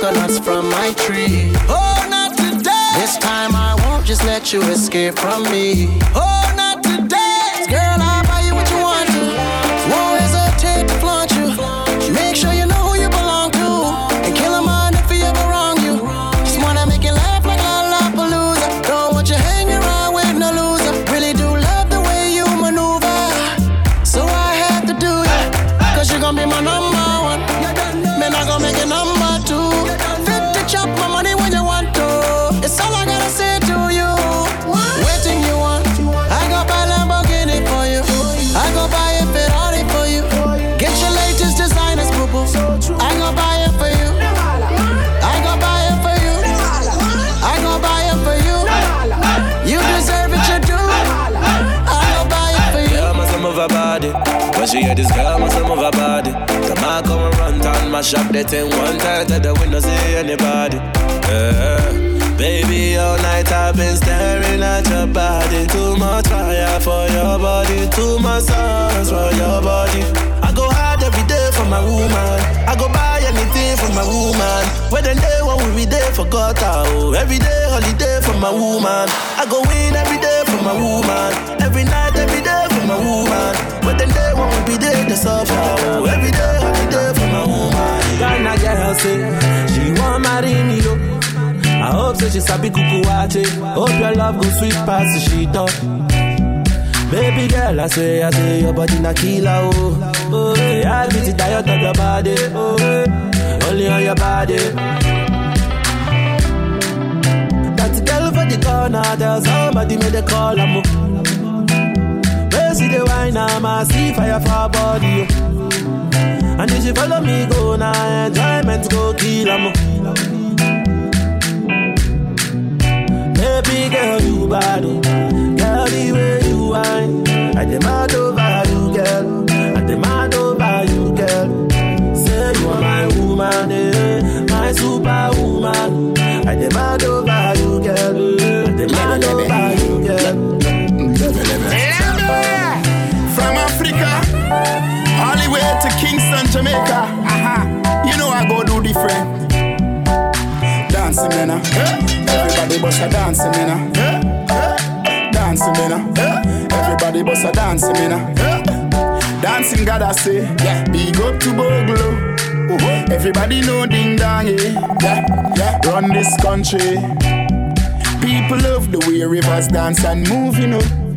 Coconuts from my tree. Oh, not today. This time I won't just let you escape from me. Oh, not That thing one time that the window see anybody. Yeah. Baby, all night I've been staring at your body. Too much fire for your body. Too much songs for your body. I go hard every day for my woman. I go buy anything for my woman. When the day when we be there for God, oh. Every day holiday for my woman. I go win every day for my woman. Every night, every day for my woman. When the day when we be there to suffer, oh. Every day holiday for my woman. Ghana girl say she want marry me, yo. I hope say she sabi kuku wache. Hope your love go sweet past the sheet up. Baby girl, I say, I say your body na killer, oh. Oh, yeah, I beat it diet of your body, oh. eh, Only on your body. That girl for the corner, there's somebody made a call, I'm Where see the wine, I'm a see fire for body, oh. And if you follow me, go now, enjoyment go kill, I'm Baby girl, you bad, oh. Girl, the way you whine. I demand over you, girl. I demand over you, girl. Say you are my woman, eh. My superwoman. I demand over you, girl. I demand over you, girl. From Africa, all the way to Kingston, Jamaica. Uh-huh. You know I go do different. Dancing, man. uh. Everybody bust a dancing, man. uh. Dancing, me now. Everybody bust a dancing me now. Dancing God I say, yeah. Big up to Bogle. Uh-huh. Everybody know ding dong, yeah. yeah, yeah. Run this country. People love the way rivers dance and move, you know.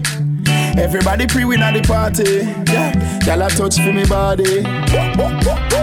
Everybody pre-win at the party. Yeah, y'all touch for me body.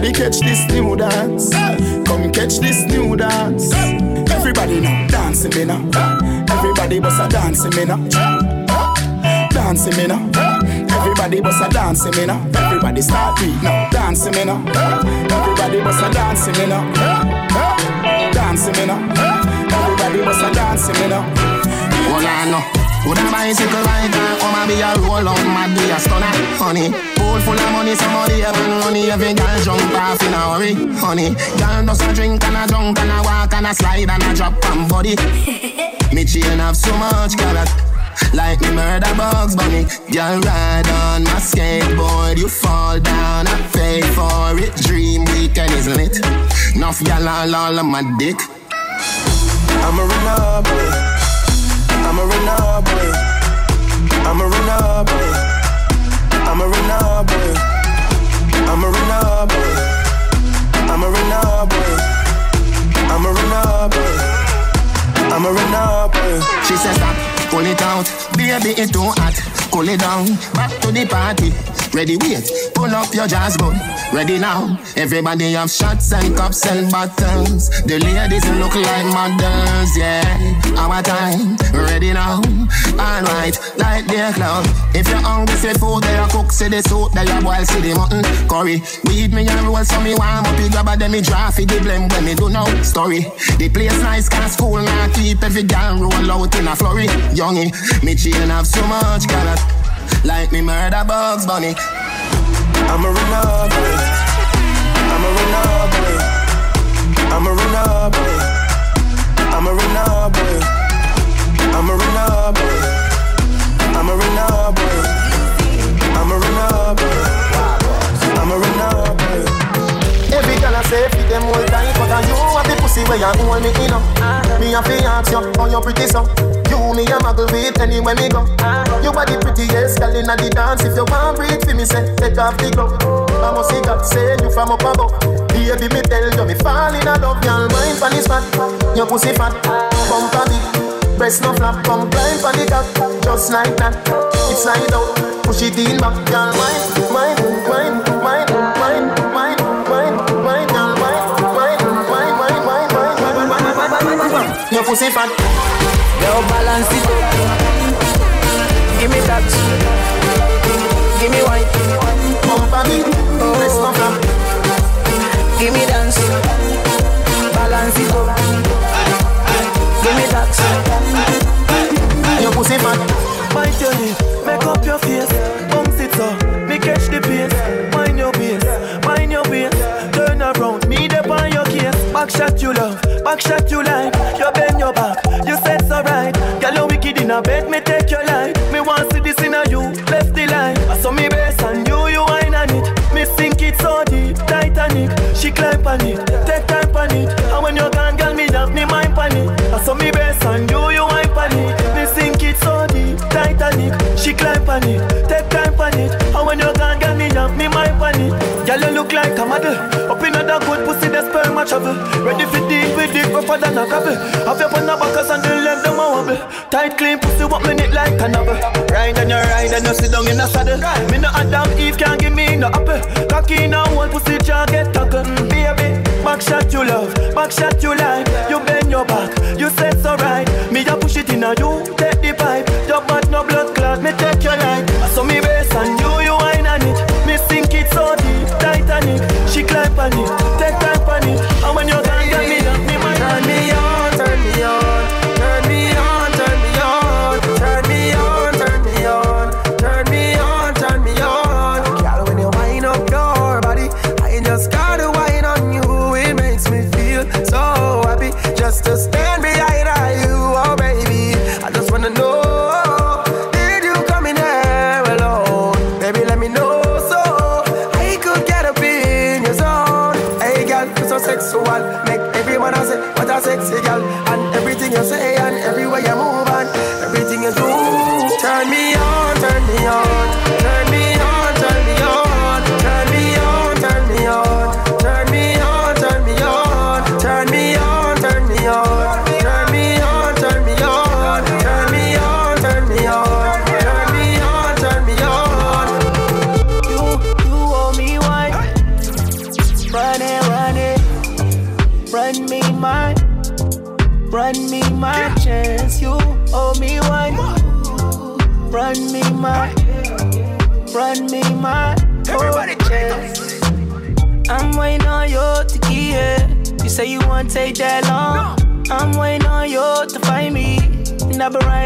Everybody catch this new dance. Come catch this new dance. Everybody now dancing me now. Everybody bust a dancing me now. Dancing me now. Everybody bust a dancing me now. Everybody start beat now. Dancing me now. Everybody bust a dancing me now. Dancing me now. Everybody bust a dancing me now. Hold on now. Would a bicycle rider come and be a roll mad be a stunner, honey. Pool full of money, somebody up and money, every girl jump off in a hurry, honey. Girl does a drink and a drunk and a walk and a slide and a drop on body. me chain have so much carrot. Like me murder bugs bunny Girl ride on my skateboard You fall down, I pay for it Dream weekend is lit Enough gal all, all on my dick I'm a runner boy. I'm a runner boy. I'm a runner boy. I'm a runner boy. I'm a runner boy. I'm a runner boy. I'm a runner boy. I'm a runner boy. She says stop, pull it out Baby it too hot, cool it down Back to the party, ready wait Pull up your jazz bud, ready now Everybody have shots and cups and bottles. The ladies look like models, yeah. Our time, ready now. Alright, like their club. If you're hungry, say food, they cook Say the soup, they a boil, see the mutton. Curry, weed me and roll so me warm up. You grab a me draft the blend when me do no story. The place nice, cause school now keep every girl roll out in a flurry. Youngie, me chain have so much carrot Like me murder bugs bunny I'm a runner boy. I'm a runner boy. I'm a runner boy. I'm a runner boy. I'm a runner boy. I'm a runner boy. I'm a runner boy. I'm a runner boy. Every girl I say fit them all tight But I you have the pussy where you hold me in up Me a fi ask you how you pretty so. You me a muggle with anywhere me go. You are the prettiest girl inna the dance. If you want breathe for me say take off the glove I must see God say you from up above. Baby me tell you me fall in love Girl. Mind pon the spot Your pussy fat. Bumper big Breast no flap. Come blind pon the cock Just like that. It's slide out Push it in back Girl. Mind, mind, mind, Your pussy fat Yo, balance it up. Give me that. Give me white. Bumper big Breast no flap Give me dance. Balance it up. Give me that. Your pussy fat Bite your lip, make up your face, bounce it up, me catch the pace. Mind your pace, mind your pace. Turn around, me there on your case. Back shot you love, back shot you like. You bend back, you said so right. Girl you wicked in a bed, me take your life. Me want see this in a you, left the line. I saw me best and you, you wine on it. Me sink it so deep, Titanic. She climb on it, take time on it. And when you're gone, girl, me have me mind on it. I saw me best and you, you wine on it. Me sink it so deep, Titanic. She climb on it, take time on it. And when you're gone, girl, me have me mind on it. Girl, you look like a model. Up in that good pussy, a travel. Ready for deep with it, rougher than a gravel. Have your on the backers and the length them a wobble. Tight, clean pussy, what me like a novel. Ride and you ride and you sit down in a saddle. Me no Adam Eve can't give me no apple. Cocky in a whole pussy, jaw get tackled. Mm, baby, back shot you love, back shot you like. You bend your back, you said so right. Me a push it in a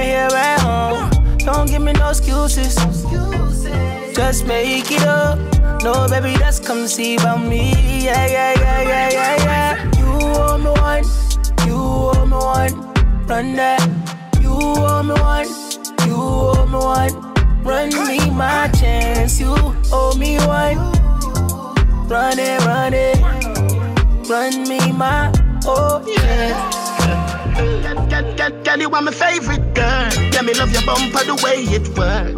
here at home. Don't give me no excuses. Just make it up. No, baby, just come see about me. Yeah, yeah, yeah, yeah, yeah, yeah. You owe me one. You owe me one. Run that. You owe me one. You owe me one. Run me my chance. You owe me one. Run it, run it. Run me my oh yeah. You are my favorite girl. Me love your bumper the way it work.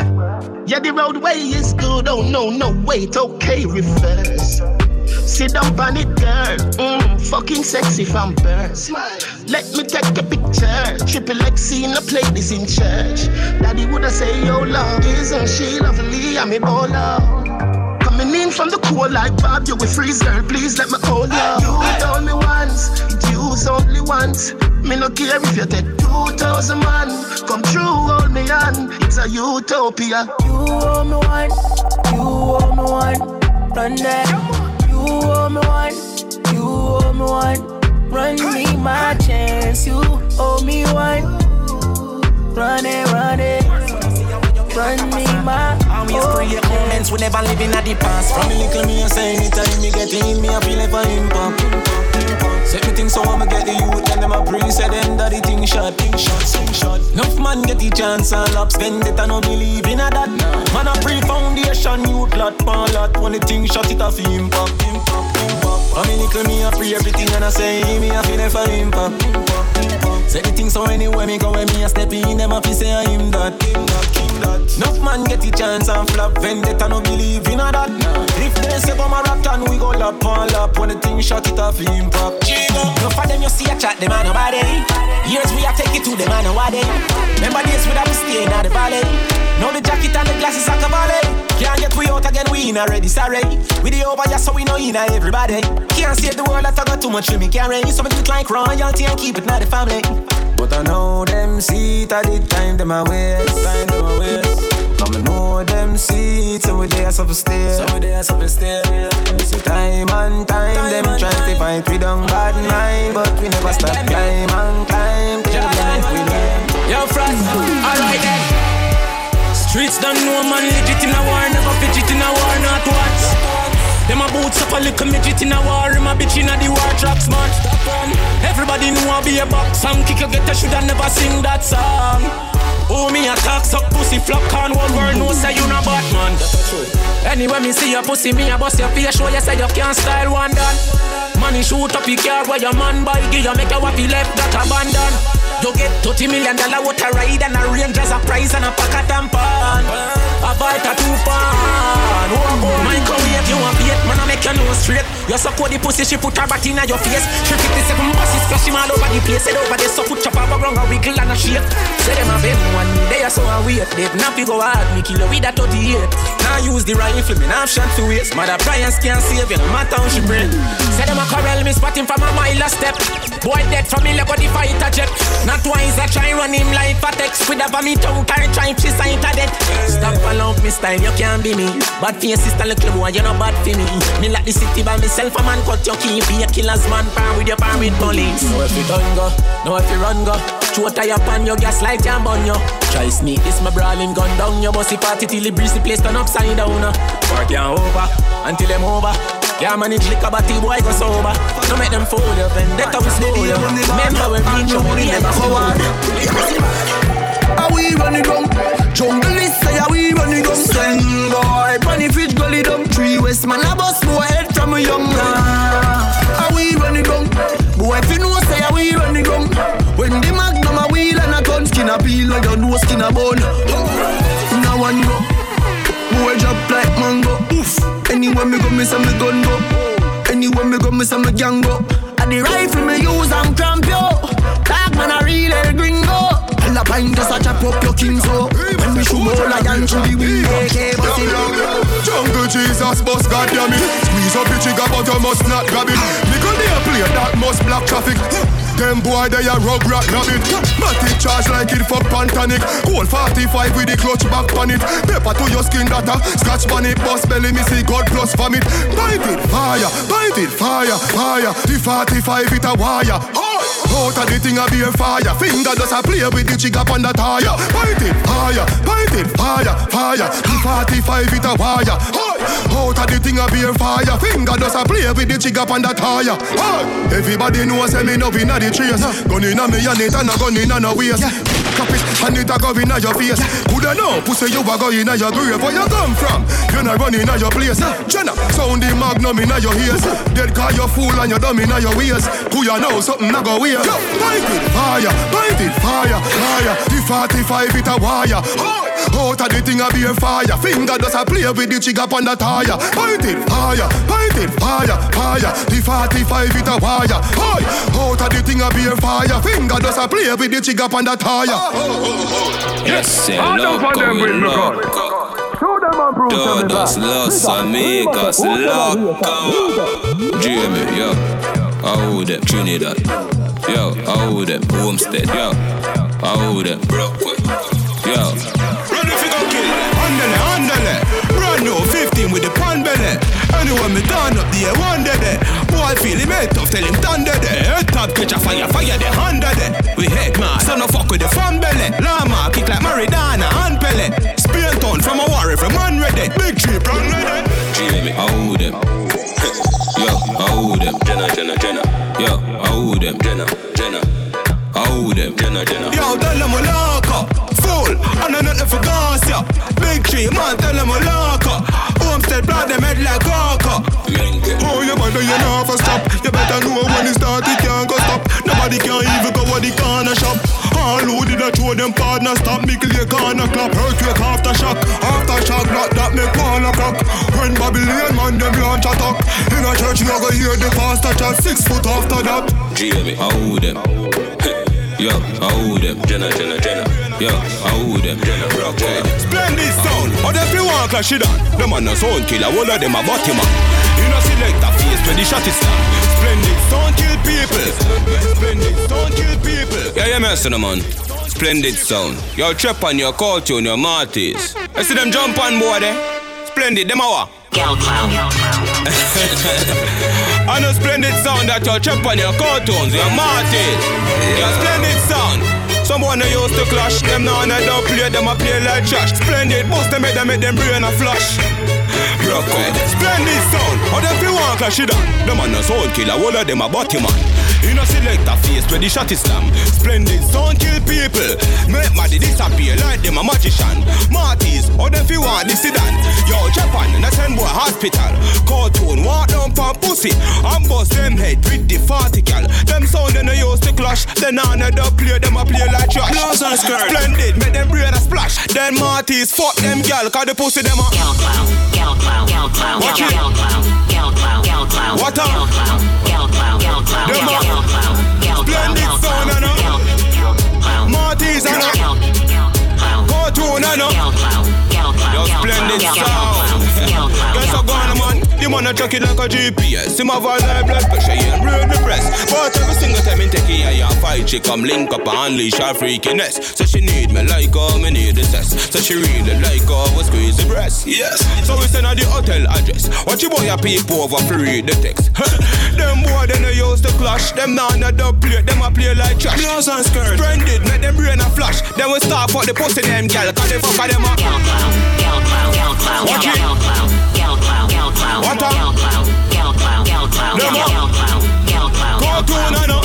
Yeah, the roadway is good. Oh no, no wait, okay, reverse. Sit down on it, girl. Mm, fucking sexy from birth. Let me take a picture. Triple X scene, the plate is in church. Daddy woulda say, Yo, love, isn't she lovely? I'm a baller. Coming in from the cool like Bob, you will freeze, girl. Please let me hold you. You told me once, use only once. Me no care if you take two thousand man. Come true, hold me on. It's a utopia. You owe me one. You owe me one. Run that. You owe me one. You owe me one. Run me my chance. You owe me one. Run it, run it. Run me my. Always create moments we never living at the past. From a little me, I say anytime me get in me, I feel like a impact. Set me things so I'ma get the youth and them a bring Say them the thing shot, thing shot, thing shot. Enough man get the chance and lap spend it and no believe in a that. Man a pre-foundation, youth lot, pan lot When the thing shot it a fi impact, impact, impact. I mean little me a free everything and I say me a fi never impact, impact, impact. Say the thing so anywhere me go when me a step in Them a fi say I him that, him that, him that Enough man get the chance and flop Vendetta no believe in a that If they say come a rap and we go lap on lap When the thing shot it a fi impact no for them you see a chat, them a nobody. Years we a take it to them a nobody. Remember days we have stay in the valley. Now the jacket and the glasses are cavalry. Can't get we out again, we in already, sorry. We the over just so we know in everybody. Can't save the world, I got too much for me carry. So do it like royalty and keep it not the family. But I know them see it at the time, them a waste, time them a waste. Come and know them it, so we there so stay. So we there so stay. So time and time, time them try to fight we don't bad mind, but we never stop climb and climb till the end we win. Yo, Frost, alright then. Streets don't know man legit in a war, never fidget in a war, not once. Them a boots up a little midget in a war, him a bitch in a the war trap smart. Everybody know I be a box, some kick you get a should never sing that song. Oh, me talk suck pussy flop can one word no say you no Batman. Anyway, me see your pussy, me a bust your face, show you say you can't style one done. Money shoot up your car where your man buy, you make your waffy left that abandon. You get 30 million dollar what water ride and a range as a prize and a pack of tampon. A bite a two pan. Oh, oh, my come you want beat, man, I make your nose straight. You suck the pussy, she put her back in your face. She 57 buses, splash him all over the place. Head over there, so put chop up around a wiggle and a shake. Say them a bend one day, so I wait. They not be go hard, me kill her with a 38. Now use the rifle, me not shot to waste. Mother Brian's can't save you, no matter how she bring. Say them a corral, me spot him from a mile a step. Boy dead from me, let go the fighter jet. Not twice, I try run him like a text. With a vomit tongue, try try she sight a dead. Stop along me style, you can't be me. Bad for your sister, little boy, you're not bad for me. Me like the city by myself, a man cut your key. Be a killer's man, par with your par with police. No if you done go, no if you run go. Throw tie up on your gas like jam on you. Try sneak this, my brawling gun down. You must party till the breeze the place turn upside down. Work you over until them over. Yeah, manage liquor, but the boy go sober. No make them fool you, vendetta we slow you. Remember when we your money never forward. How we run it down? Jungle list say how we run it down. Send boy, bunny fit gully down. Three west man a bus boy head from a young man. How we run it down? Boy, if you know say how we run it down. When the magnum a wheel and a gun skin a peel like your nose skin a bone. Anywhere me go, me say me gun go. Anywhere me go, me say me gang go. And the rifle me use I'm cramp yo. Dark man a real El Gringo. Hell a pint just a chop up your king so. Oh. When we shoot more lion through the wind, AK bust it. Jungle Jesus, boss, goddamn it. Squeeze up the trigger, but you must not grab it. Nickel there play that must block traffic. Them boy they a rug rat rabbit. But charge like it fuck pantanic. Cold 45 with the clutch back on it. Paper to your skin data Scratch it Bust belly me see God plus vomit. Bite it fire Bite it fire Fire. The 45 it a wire. Out of the thing a be a fire. Finger just a play with the jig up on the tire. Bite it fire Bite it fire Fire. The 45 it a Out of the thing a be fire Finger just a play with the jig up on the tire Everybody knows say me no be the trace. Gun inna me and it and a gun inna no waist. Cap it and it a go inna your face. Coulda know pussy you a go inna your grave. Where you come from? You not run inna your place. Jenna sound the magnum inna your ears. Dead call you fool and you dumb inna your waist. Who you know something a go weird? Bite it fire, bite it fire, fire. The 45 it a wire. Out of the thing a be a fire. Finger does a play with the trigger on the tire. Bite it fire, bite it fire, fire. The 45 it a wire. Out of the thing a be a fire. Finger does a play with the trigger on the tire. Yes, say loco, loco. Todos los amigos loco. Jamie, yo. I hold them Trinidad. Yo, I hold them Homestead. Yo, I hold them Brooklyn. Yo. It. Brand new 15 with the pan belly. Anyway, me turn up the one day. Boy, I feel him head tough, tell him thunder there. Head top, catch a fire, fire the under there. We head man, son of fuck with the fan belly. Lama, kick like Maradona and Pele. Spear town from a warrior from man ready. Big tree, run ready. Jamie, I hold them. Yo, I hold them. Jenna, Jenna, Jenna. Yo, I hold them. Jenna, Jenna. Hold them. Jenna, Jenna. Yo, tell them we lock up. Fool, I know nothing for gas, yeah. Big tree, man, tell them we lock up. Homestead, blood them head like Coco. Oh, you man, you know for stop. You better know when it start, it can't go stop. Nobody can even go to the corner shop. All who did I throw them partner stop. Me clear corner clap, earthquake after shock. After shock, not that me corner clock. When Babylon man them launch attack. In a church, you go hear the pastor chat. Six foot after that. I hold them. Yo, I hold them. Jenna, Jenna, Jenna. Yo, I hold them. Jenna, rock, Splendid sound. Or them fi want clash it on. Them man a sound killer. All of them a body man. You know select a face when the shot is down. Splendid sound kill people. Splendid sound kill people. Yeah, yeah, man, man. Splendid sound. Your trap on your culture, and your Marties. I see them jump on board, eh? Splendid, them a what? I know splendid sound that you trap on your cartoons, your Marties. Your splendid sound. Someone they used to clash, them now and they don't play, them a play like trash. Splendid, bust them make them make them brain a flash. Rock. Splendid sound, how them feel want clash it on? Them a no sound killer, all of them a body man. You know select a face where the shot is slam. Splendid sound kill people, make money disappear like them a magician. Marties, how them feel want this sedan? Yo, Japan, and send boy hospital. Cartoon, walk down pump pussy, and bust them head with the particle. Them sound they no used to clash, then on they don't play, them a play like trash. Blouse and skirt. Splendid, make them brain a splash. Then Marties, fuck them gal, cause the pussy them a. Watch it. What up? Them a. Splendid sound, I. Marties, I know. Cartoon, I know. Yo, splendid sound. Guess I gone, man. The man a track it like a GPS. Him have all high blood pressure, he ain't real depressed. But every single time in take it, yeah, fight, she come link up and unleash her freakiness. So she need me like how me need the test. So she really like how we squeeze the breast. Yes. So we send her the hotel address. Watch your boy a peep over for read the text. them boy they no use to clash. Them now no dub play. Them a play like trash. Blouse and skirt. Splendid, make them brain a flash. Then we start for the pussy them gal. Cause they fuck them up. Watch it. What up? Them up. Cartoon, I know.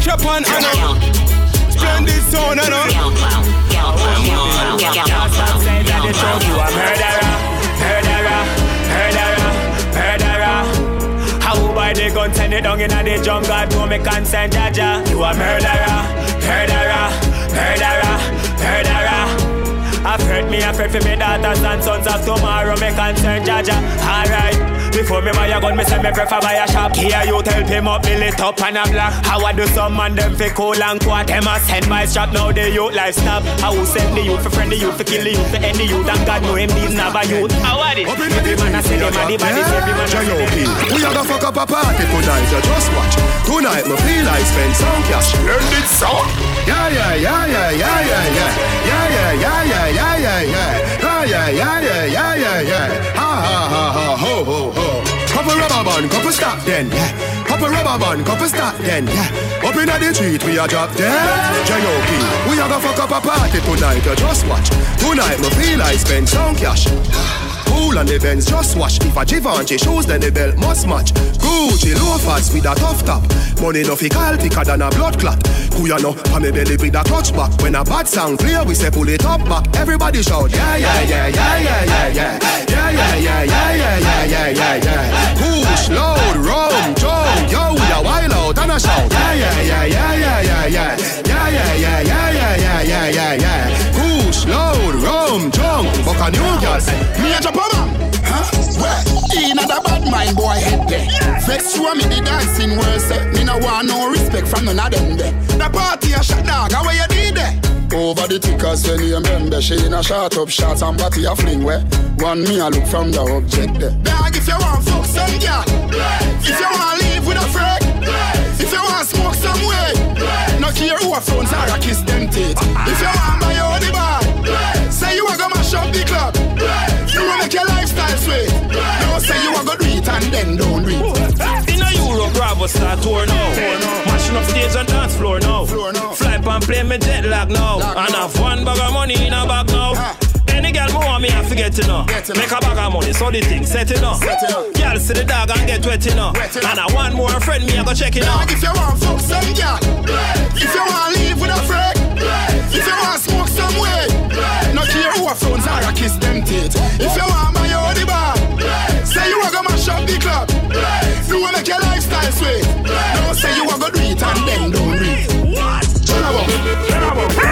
Japan, I know. Splendid sound, I know. Say that the truth, you a murderer, murderer, murderer, murderer. How by the gun send it down in the jungle to me consent, Jaja. You a murderer, murderer, murderer, murderer. I've hurt me, I've hurt for me daughters and sons of tomorrow. Me concern, Jaja. Alright. Before me buy a gun, me say me prefer buy a shop. Here you help him up, me lit up and a black. How I do some man them fi cool and quat. Them a send my strap now the youth life stop. How who send the youth for friend the youth for kill the youth for end the youth and God know him these never youth. How are this? Every man a say them a the body, every man a say them. We are gonna fuck up a party tonight, you just watch. Tonight, me feel like spend some cash. Learn it sound. Yeah, yeah, yeah, yeah, yeah, yeah, yeah. Yeah, yeah, yeah, yeah, yeah, yeah, yeah. Yeah, yeah, yeah, yeah, rubber band, couple stop then, yeah. Couple rubber band, couple stop then, yeah. Up inna the street, we a drop dead. J.O.P. We a go fuck up a party tonight, you just watch. Tonight, me feel like spend some cash. Cool on the Benz, just watch. If a Givenchy shoes, then the belt must match. Gucci loafers with a tough top. Money no fi call thicker than a blood clot. Kuya no, pa me belly with a clutch back. When a bad sound clear, we say pull it up back. Everybody shout, yeah, yeah, yeah, yeah, yeah, yeah, yeah. Yeah, yeah, yeah, yeah, yeah, yeah, yeah, yeah, yeah. Push, load, rum, jump, yo, we a wild out and a shout. Yeah, yeah, yeah, yeah, yeah, yeah, yeah. Yeah, yeah, yeah, yeah, yeah, yeah, yeah, yeah, yeah. Rum, jump, buck a new girl. say, Me a Japan Huh? Where? Inna the bad mind boy head there. Vex show me the dancing worse. eh. Me no want no respect from none of them there. The party a shot dog, how you did there? Over the tickers when you remember She in a shot up shots and body a fling where One me a look from the object there Dog if you want fuck some girl If you want to live with a friend If you want to smoke some way No care who a phones or a kiss them teeth If you want my own the bar Say you a go mash up the club You wanna make your lifestyle sweet No say you a go do it and then don't do it In a Europe, Bravo start tour now. Mashing up stage and dance floor now. Fly pan play me jet lag now. And I have one bag of money in a bag now. Any girl more me, I forget to know. Make a bag of money, so the thing set it up. Girl see the dog and get wet know. And I want more friend, me I go check it out. If you want fuck some girl If you want live with a friend If you want smoke some way No care who a phones or a kiss them teeth. If you want my own bar Say you a go mash up the club. You wanna make your lifestyle sweet. No say you a go do it and then don't do it What? Turn about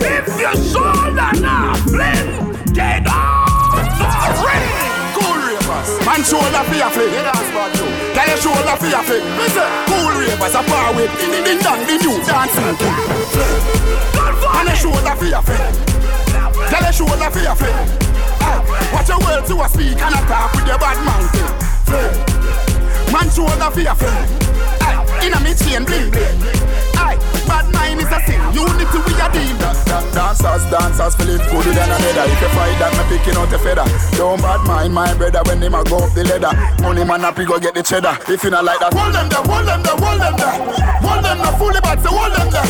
If you sold an flame, get off the ring. Cool ravers. Man shoulder for your flick you show love for your thing. Listen, cool ravers are power with ding ding ding dong, the new dancing. And you show love for your thing. Tell you show love for your thing. Ah, watch your words, you a speak and a talk with your bad man thing. Man show love for your thing. Ah, in a me chain bling bling bad mind is a sin Unity we a deal Dancers, dancers feel it good than another If you fight that, me picking out a feather. Don't bad mind my brother when them a go up the ladder. Money man happy go get the cheddar. If you not like that Hold them there, hold them there, hold them there. Hold them there, fully bad, so hold them there.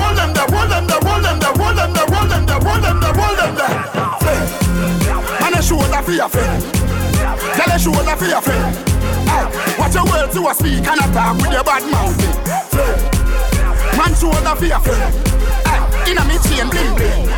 Hold them there, hold them there, hold them there Hold them there, hold them there, hold them there, hold them there. Man a shoulder for your friend. Tell a shoulder for your friend. Watch your words you a speak and a talk with your bad mouth Man shoulder for your friend. Hey, Inna me chain bling bling.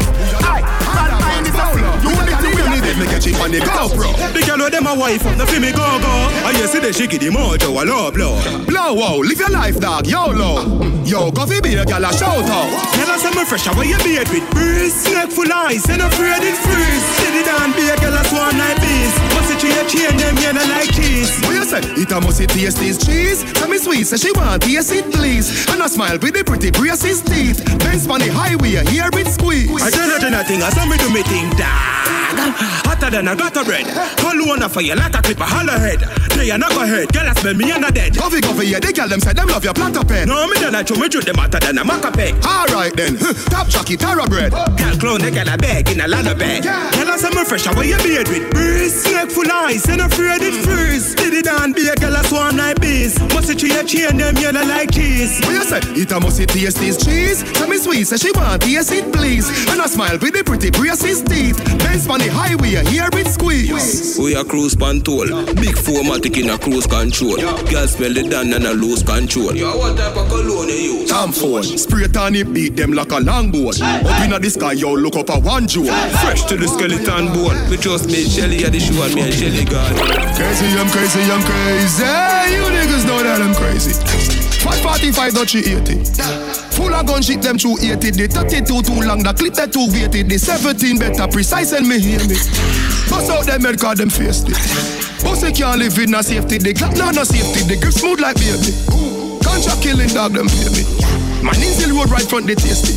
Aye, bad mind is a sin Unity we a need it, make a cheap on the go, bro. The girl with them a wife the fi me go go. And you see the give the mojo a low blow. Blow wow, live your life, dog, YOLO. Yo, go fi be a gal a shout out. Tell us I'm fresh, where you beard with breeze. Snake full ice, and afraid it freeze. Steady down, be a girl a swan like bees. Must it change, chain them, yeah, not like cheese. What you say? It a must it taste this cheese. Tell me sweet, say she want taste it please. And a smile with the pretty braces teeth. Benz on the highway, here it squeeze. I tell her nothing, I saw me do me thing, dog. Hotter than a gutter bread. Call one for you like a clip of hollow head. They are not go head, girl, I smell me and a dead. Coffee, coffee, yeah, they tell them say them love your platter pen. No, me don't like you, me treat them hotter than a maca peg. Alright then, top jockey, tara bread. Girl, clone, they got a bag in a of bag. Tell us I'm fresh, where you beard with breeze. Snake full ice, and afraid it freeze. Did it down, be a girl, a swan like bees. Must it a chain them, not like cheese. What you say? It a must it taste this cheese. Tell me sweet, say she want taste it please. And I smile with the pretty braces teeth. Benz on the highway, here it squeeze. We a cruise control. Big formatic in a cruise control. Girl smell the down and a lose control. Yo, what type of cologne you use? Tam phone, spray it it, beat them like a longboard. Up inna the sky, yo, look up a one jewel. Fresh to the skeleton bone. We just made Shelly at the show and me and Shelly God. Crazy, I'm crazy, I'm crazy. You niggas know that I'm crazy. Five forty-five, not she eighty. Full of gun shit, them through 80. The 32 too long, the clip that too weighted. The 17 better precise and me hear me. Bust out them head, cause them face it. Pussy can't live in no safety. The clock not no safety. The grip smooth like baby. Contract killing dog, them pay me. Man in the road right front, the tasty.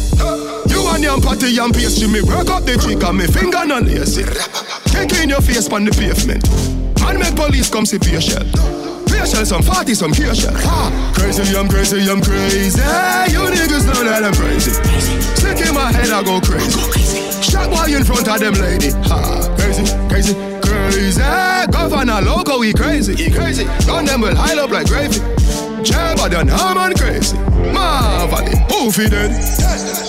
You and your patty and pastry, me work up the cheek and me finger no lazy. In your face on the pavement. Man make police come see patient. Patient some 40, some patient. Ah, crazy, I'm crazy, I'm crazy. You niggas know that I'm crazy. Stick in my head, I go crazy. Shot boy in front of them lady. Ah, crazy, crazy, crazy. Governor loco, we crazy, he crazy. Gun them will hide up like gravy. Jabba than Harman crazy. Marvelly, poofy dead.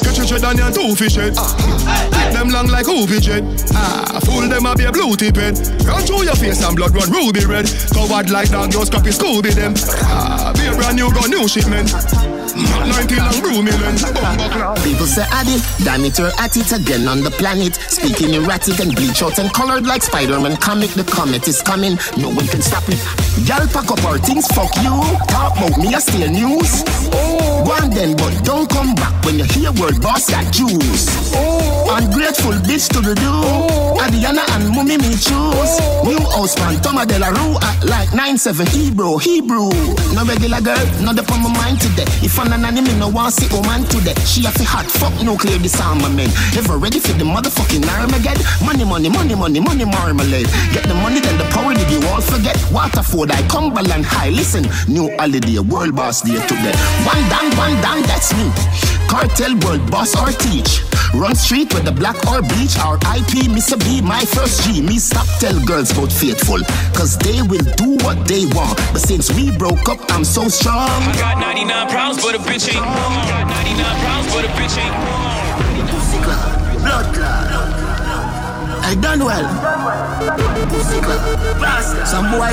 Get your shit on your two fish head. Keep them long like hoopy jet. Ah, fool them up your blue tip head. Run through your face and blood run ruby red. Covered like dog, your scrappy Scooby them. Ah, be a brand new gun, new shipment. Mac 90 long brew million. People say Addy, damn it, you're at it again on the planet. Speaking erratic and bleach out and colored like Spider-Man comic. The comet is coming, no one can stop it. Y'all pack up our things, fuck you. Talk about me, I steal news. Oh. One then, but don't come back when you hear word boss got juice. Oh. Ungrateful bitch to the do. Oh. Adiana and Mummy me choose. New house man, Toma de la Rue at like 9-7 Hebrew, Hebrew. No regular girl, not the on my mind today. If I'm an anime, no one see woman today. She have to hot, fuck nuclear disarmament. Ever ready for the motherfucking Armageddon? Money, money, money, money, money, marmalade. Get the money, then the power did you all forget? Waterford, I Cumberland High. Listen, new holiday, world boss day today. One down, one down, that's me. Cartel world boss or teach. Run street with the black or bleach. Our IP, Mr. B, my first G. Me stop tell girls about faithful. Cause they will do what they want. But since we broke up, I'm so strong. I got 99 pounds, but a bitch ain't. I got 99 pounds, but a bitch ain't. Pussy club, blood club. I done well. Pussy club, bastard. Some boy,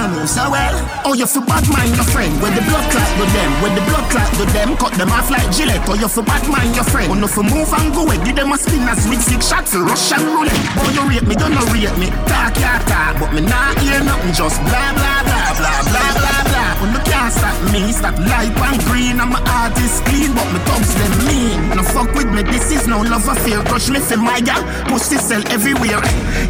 so ah, well. Oh, you for Batman, your friend. When the blood clot with them, when the blood clot with them, cut them off like Gillette. Oh, you for Batman, your friend. Oh, no for move and go away. Give them a spin as with six shots for Russian roulette. Oh, you rate me, don't no rate me. Talk, yeah, talk, but me not hear nothing. Just blah, blah, blah, blah, blah, blah, blah. Oh, when me can't stop me, stop light and green. I'm a artist clean, but me thugs them mean. No fuck with me, this is no love affair. Crush me for my gal, pussy sell everywhere.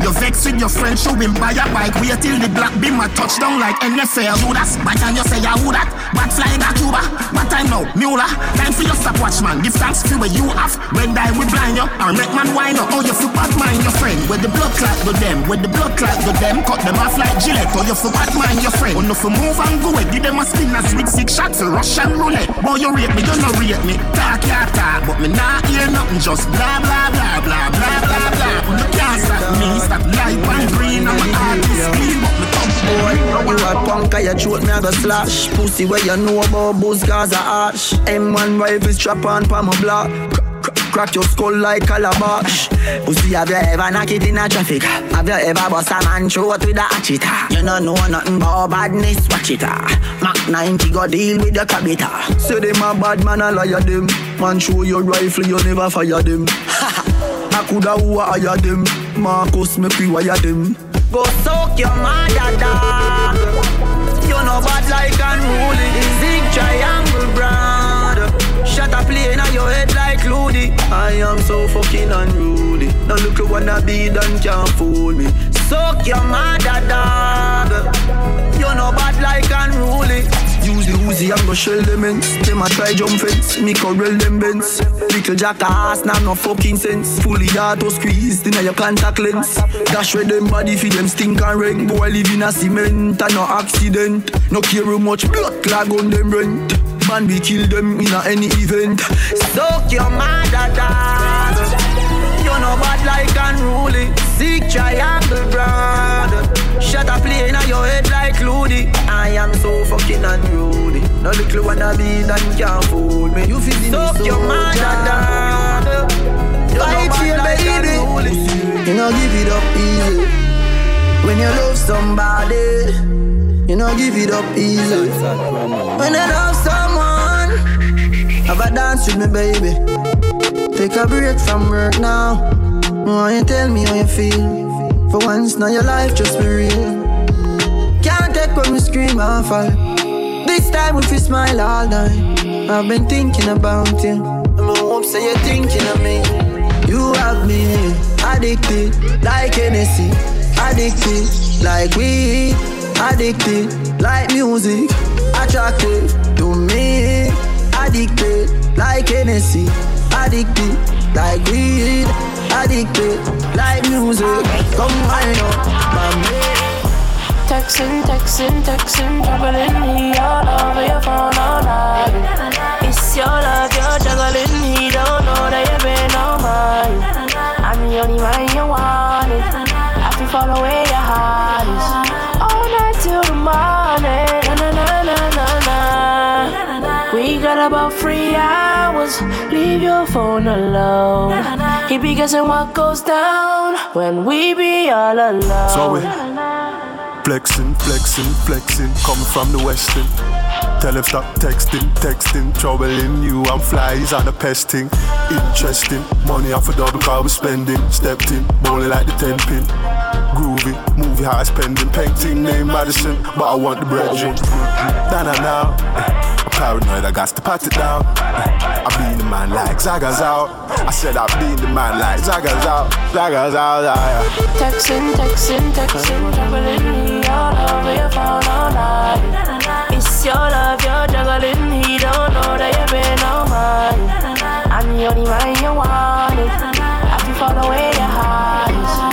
You vex with your friend, show him buy a bike. Wait till the black beam a touchdown like NFL. Do that, but and you say ya who that? Bat fly back Cuba, but time now, Mueller. Time for your stopwatch man. Give thanks for what you have. When die we blind you, or make man wine up. Oh, you for Batman, your friend. With the blood clot with them, with the blood clot with them, cut them off like Gillette. Oh, you for Batman, your friend. Oh, no for move and go away. Give them a spin as with six shots for Russian roulette. Boy, you rate me, don't no rate me. Talk ya talk, but me not hear nothing. Just blah blah blah blah blah blah blah. You can't stop me, stop light and green. I'm an artist clean, but me boy. You a punk, I throat me I go slash. Pussy where you know about booze, cause I arch. M1 rifle strap on pa my block. Crack your skull like calabash. Pussy, have you ever knock it in a traffic? Have you ever bust a man throat with a hatchet? You don't know nothing about badness, watch it. Ah. Mac 90 go deal with the cabita. Say them a bad man, I liar them. Man, show your rifle, you never fire them. I coulda who hire them. Marcus, make we wire them. Go soak your mother dog. You know bad like unruly. Zig triangle brand. Shut up, play in your head like Loody. I am so fucking unruly. Now look at wanna be done can't fool me. Soak your mother dog. You know bad like unruly. Use the Uzi and go shell them ends. Them a try jump fence, me corral them bends. Little jackass, ah, now no fucking sense. Fully auto squeezed in your contact lens. Dash with them body for them stink and rank. Boy live in a cement and no accident. No care how much blood clog on them rent. Man, we kill them in a any event. Soak your mother dog. You know bad like unruly. Sick triangle brand. Shut up, play in your head like Loody. I am so fucking unruly. No little wanna be done can't fool me. You feel Soak so your mother dog. You know Fight for bad your like baby. You know give it up easy. When you love somebody, you know give it up easy. When you love someone, have a dance with me, baby. Take a break from work now. Why you tell me how you feel? For once, now your life just be real. Can't take when me scream and fall. This time if you smile all night. I've been thinking about you. I'm hope say you're thinking of me. You have me addicted like Hennessy, addicted like weed, addicted like music, attracted to me, addicted like Hennessy, addicted like weed, addicted like music. Come wind up, my Texting, texting, texting, juggling me all over your phone all night. It's your love, you're juggling me, don't know that you've been on mine. I'm the only one you wanted. I feel follow where your heart is. All night till the morning. Na na na na na na. We got about three hours. Leave your phone alone. He be guessing what goes down when we be all alone. So we flexing, flexing, flexing, coming from the western. Tell him stop texting, texting, troubling you. I'm flies on a pesting. Interesting, money off a double car we spending. Stepped in, bowling like the ten pin. Groovy, movie high spending. Painting name Madison, but I want the bread. Nah nah nah. Paranoid, I got to pat it down. I be the man like Zaga's out. I said I be the man like Zaga's out. Zaga's out, yeah. Texting, texting, texting, juggling me all over your phone all night. It's your love, you're juggling. He don't know that you've been on mine. I'm the only one you wanted. I feel follow where your heart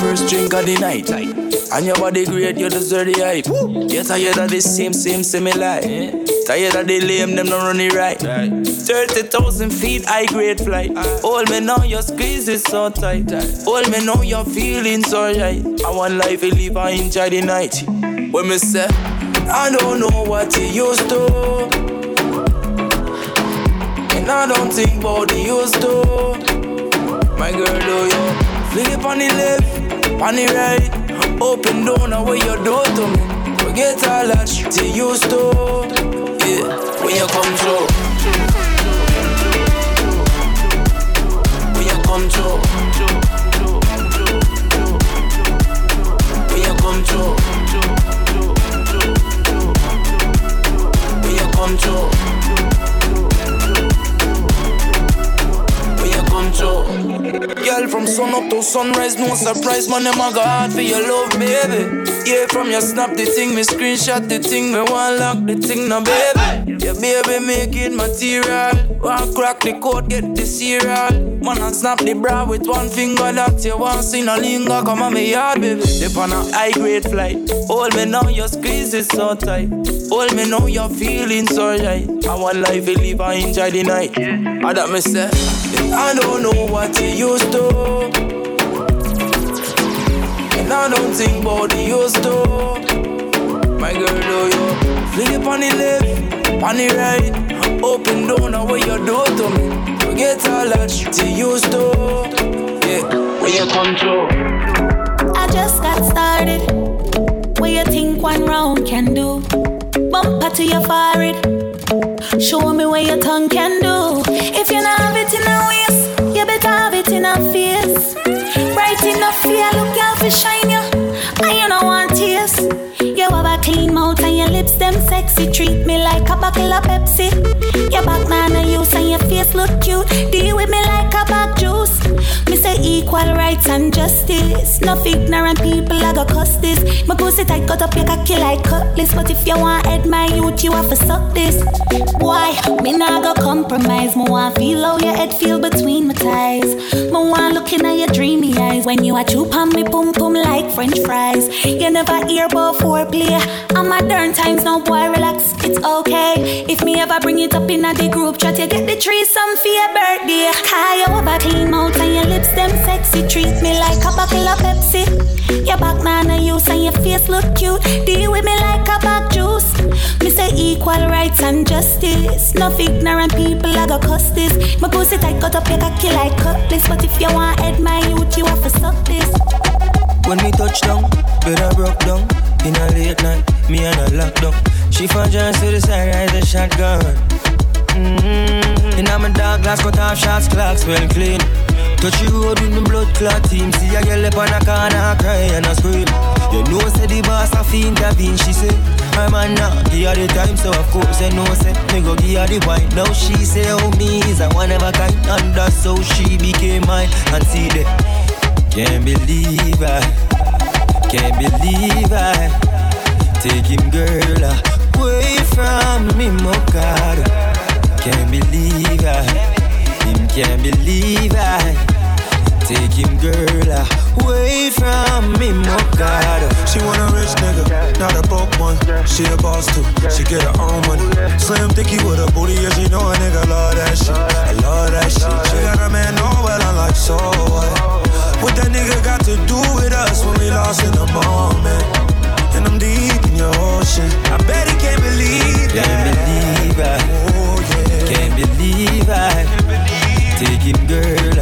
first drink of the night. And your body great, you deserve the hype. You're tired of the same, same, semi life. Tired of the lame, them not running right. 30,000 feet, high grade flight. Hold me now, your squeeze is so tight. Hold me now, your feelings alright. I want life to live, I enjoy the night. When me say, I don't know what you used to. And I don't think about the used to. My girl, do you? Flip on the left, on the right. Open door, now what you do to me. Forget all that shit you used to. Yeah, when you come through. When you come through. When you come through. When you come through. Girl, from sun up to sunrise, no surprise, man, them a go hard for your love, baby. Yeah, from your snap the thing, me screenshot the thing, me want lock the thing, now, baby. Yeah, baby, make it material. Want crack the code, get the cereal. Man, I snap the bra with one finger, that you want see no linger, come on me yard, baby. Dip on a high grade flight. Hold me now, your squeeze is so tight. Hold me now, your feeling so right. I want life to live, I enjoy the night. I that me say, I don't know what you used to. And I don't think about the used to. My girl, do you flip on the left, on the right? Open door, now what you do to me? Forget all that you used to. Yeah, when you come through. I just got started. What you think one round can do? Bumper to your forehead. Show me what your tongue can do. If you not have it in a waist, you better have it in a face. Right in the fear, look out for shine you. And you don't want tears. Have a clean mouth and your lips them sexy. Treat me like a bottle of Pepsi. Your back man a use and your face look cute. Deal with me like a back juice. Me say equal rights and justice. No ignorant people I go cuss this. My pussy tight cut up your cocky like cutlass. But if you want head my youth, you have to suck this. Why? Me nah go compromise. Me want feel how your head feel between my thighs. Me want looking at your dreamy eyes when you a chew on me pum pum like French fries. You never hear about I'm modern times now, boy. Relax, it's okay. If me ever bring it up in a the group chat, you get the tree some for your birthday. Have a clean mouth and your lips them sexy. Treat me like a bottle of Pepsi. Your back man a use and your face look cute. Deal with me like a back juice. Me say equal rights and justice. No ignorant people I go cuss this. My pussy tight cut up your cocky like cutlass. But if you want head my youth, you have to suck this. When we touch down, better broke down. In a late night, me and a lockdown. She found John to the side, ride the shotgun. Mm-hmm. In my dark glass, cut off shots, clocks well clean. Touch you road with me blood clot team. See a girl up on a corner, cry and a scream. You know, say the boss a fi intervene, she say. My man now, give her the time, so of course I know, say. Me go give her the wine. Now she say, oh, me is a one of a kind. And that's how she became mine. And see that. Can't believe I, can't believe I Take him girl away from me, my God. Can't believe I, him can't believe I Take him girl away from me, my God. She want a rich nigga, not a broke one. She a boss too, she get her own money. Slim thicky with a booty, yeah she know a nigga love that shit. I love that shit. She got a man, know well I'm like so what what that nigga got to do with us when we lost in the moment? And I'm deep in your ocean. I bet he can't believe that. Can't believe I. Oh, yeah. Can't believe I. Taking girl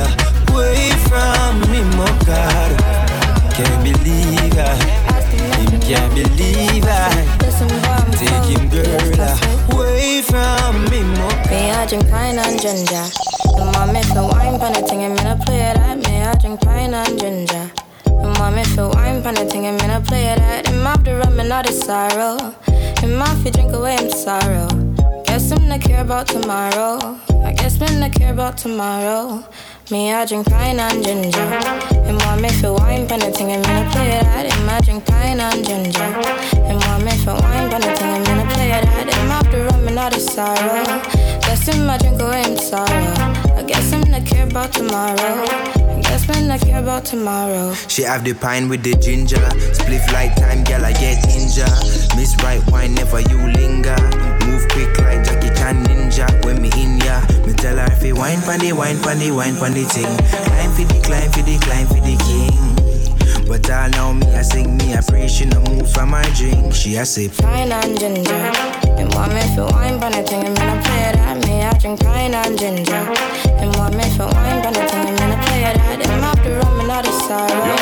away from me, my oh God. Can't believe I. Him can't believe I. Taking girl away from me, my God. Me, I drink pine and ginger. The mommy for wine, pan thing, and me not play that. Me, I drink pine and ginger. The mommy for wine, pan thing, and me not play that. Him have the rum and not the sorrow. Him have to drink away him sorrow. Guess him not care about tomorrow. I guess me not care about tomorrow. Me, I drink pine and ginger. And want me for wine, pan thing, and me not play that. Him, I drink pine and ginger. And want me for wine, pan thing, and me not play that. Him have the rum and not the sorrow. Guess him, I drink away him sorrow. I guess him not care about tomorrow. I guess me not care about tomorrow. She have the pine with the ginger. Spliff light time, girl, I get injured. Miss right wine, never you linger. Move quick like Jackie Chan ninja. When me in ya, me tell her if you wine the wine the wine the thing. Climb for the climb for the climb for the king. But all know me, I sing me, I pray she no move from my drink. She a sip. Pine and ginger. And want me for wine pon the thing, and me not play that. Me, I drink pine and ginger. And want me for wine pon the thing, and me not play that. Them have the rum and not the sorrow.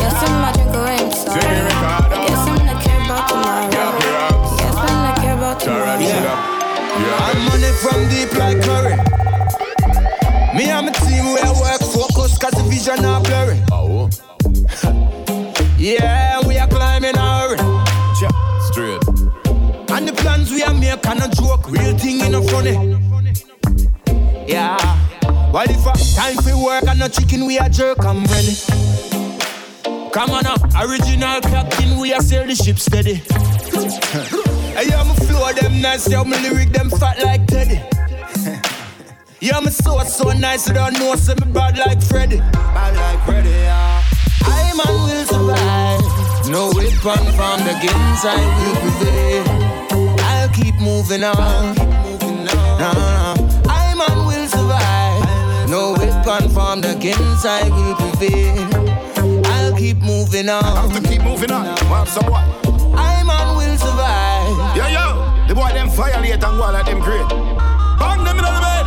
Guess him I drink away him sorrow. I guess him not care about tomorrow. Guess him not care about tomorrow. I'm money from deep like curry. Me and my team, we work focus, cause the vision are blurry. Oh. yeah, we are climbing our we are make and a joke, real thing in a funny. Yeah. Well, if a time for work and no chicken, we are jerk, I'm ready. Come on up, original captain, we are sail the ship steady. hey, yeah, my flow them nice, yeah, my lyric them fat like Teddy. yeah, my so so nice, you don't know, say me bad like Freddy. Bad like Freddy, yeah. I man will survive. No weapon from the gains I will prevail. Keep moving on. No, no. I man will survive. No weapon from the gains I will prevail. I'll keep moving on. I have to keep moving on. Well, so what? I man will survive. Yo, yo. The boy them violate and go like them great. Bang them in the bed.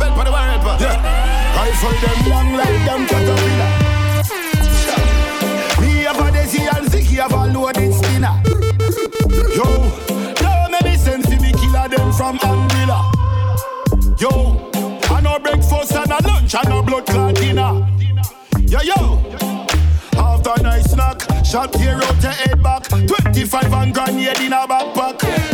Bed for the bed Yeah. Rifle them long like them caterpillar. Yo, I no breakfast and a lunch and no blood clot dinner. Yo, yo. After nice snack, shot tear out your head back. 25 and grenade in a backpack.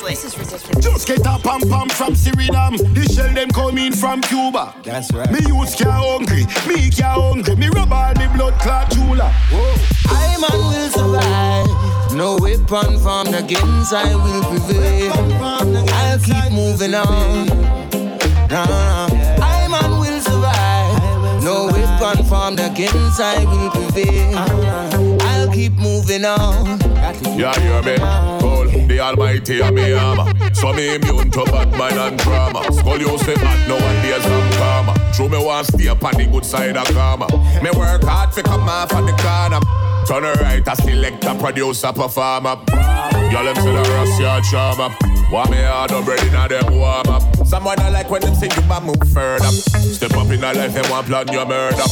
Seriously? This is ridiculous. Just get a pam pam from Suriname. The shell them coming from Cuba. That's right. Me use care hungry, me care hungry. Me rub all me blood clot chula. I man will survive. No weapon from the gains I will prevail. I'll keep moving on. No, no. I man will survive. No weapon from the gains I will prevail. Uh-huh. Keep moving on. Yeah, hear me? Cool, the almighty and me armor. So me immune to bad mind and drama. Skull you say bad, no one days from karma. True me want stay upon the good side of karma. Me work hard for come off of the corner. Turn a right, I select a producer, performer. Y'all them say the Russia charmer. Want me hard up ready now them warm up. Someone I like when them sing you but move further. Step up in a life, them want plan your murder.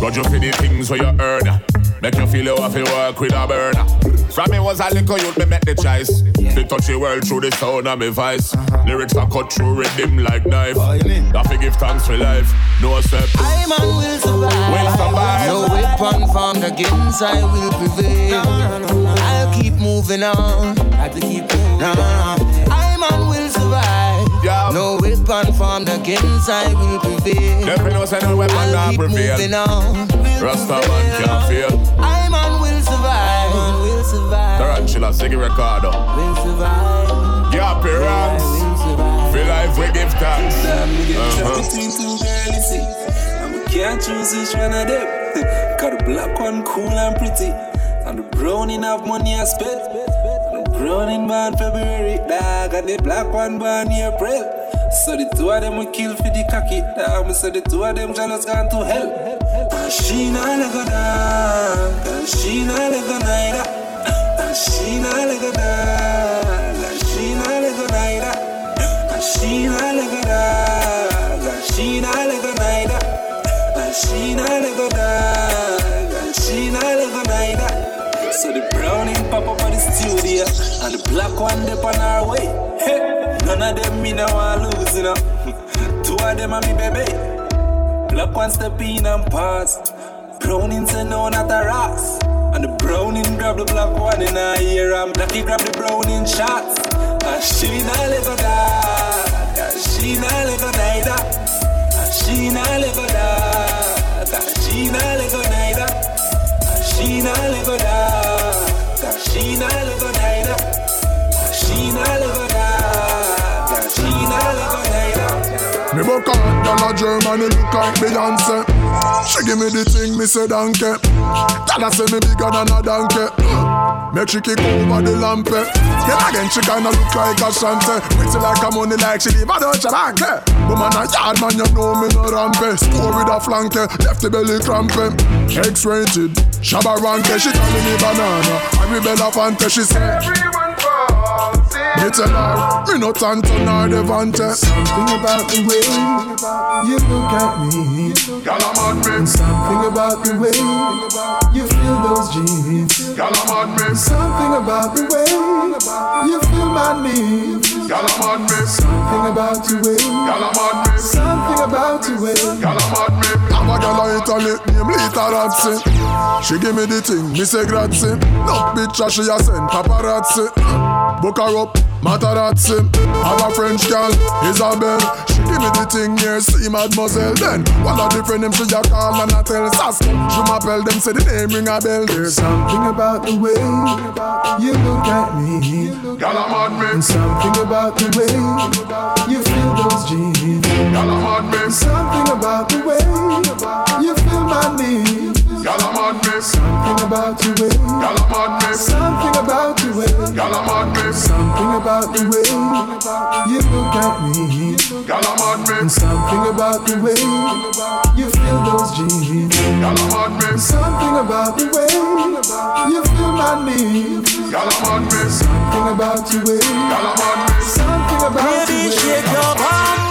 Run you for the things where you earn. Make you feel you have to work with a burner. From me was a little youth, me make the choice. They touch the world through the sound of me voice. Uh-huh. Lyrics are cut through rhythm like knife. That fi give thanks for life. No step. I man will survive. Will survive. No weapon formed against I will prevail. I'll keep moving on. I to keep moving on. No weapon formed against I will prevail. Them know say no weapon I'll not keep prevail. moving on. Rasta man can't fail. I man will survive. Will survive. Tarantula, Siggy Ricardo. Will survive. Give up your ranks. Feel life we give thanks. Uh-huh. Between two girls, see. And we can't choose which one of them. Cause the black one cool and pretty. And the brown in have money I spent. In born February, dog. And the black one born April. So the two of them will kill for the cocky, dog. Say the two of them jealous gone to hell. And she not let go down. And she not let go neither. And she not let go down. And she not let go neither. And she not let go down. And she not let go neither. And she not let go down. So the browning pop up at the studio and the black one dip on our way. None of them me no want lose, you know. Two of them are me baby. Black one step in and pass. Browning say no, not a ras. And the browning grab the black one in her ear and blacky grab the browning shots. And she not go die. And she not go neither. And she not go die. And she not go die. And she not let go neither. And she Me book out, girl a Germany look like Beyonce. She give me the thing, me say donkey. Girl a say me bigger than a donkey. Make she kick over the lamp. Then again she kinda look like a shante. Pretty like a money like she leave a Deutsche Bank. Woman a yard man, you know me no rampe. Store with a flanke, left the belly crampe. X-rated, Shabba Ranke. She calling me banana. I rebel a fante, she say. Me tell her, me no tanto nor devante. Something about the way you look at me. Girl, I'm mad me. Something about the way you feel those jeans. Girl, I'm mad me. Something about the way you feel my needs. Girl, I'm mad me. Something about the way. Girl, I'm mad me. Something about the way. Girl, I'm mad me. I'm a girl in Italy, name Litarazzi. She give me the thing, me say grazie. No bitch, she a send paparazzi. Book her up, Matarazzi. Have a French girl, Isabel. She give me the thing here, see mademoiselle. Then one of the friend them she a call and I tell Saska. Je m'appelle them, say the name ring a bell. There's Something about the way you look at me. Girl, I'm mad me. And something about the way you feel those jeans. Girl, I'm mad me. Something about the way you feel my needs. Girl, I'm mad me. Something about the way. Girl, I'm mad me. Something about the way. Girl, I'm mad me. Something about the way you look at me. Girl, I'm mad me. And something about the way you feel those jeans. Girl, I'm mad me. Something about the way you feel my needs. Girl, I'm mad me. Something about the way. Girl, I'm mad me. Something about the way. shake your bum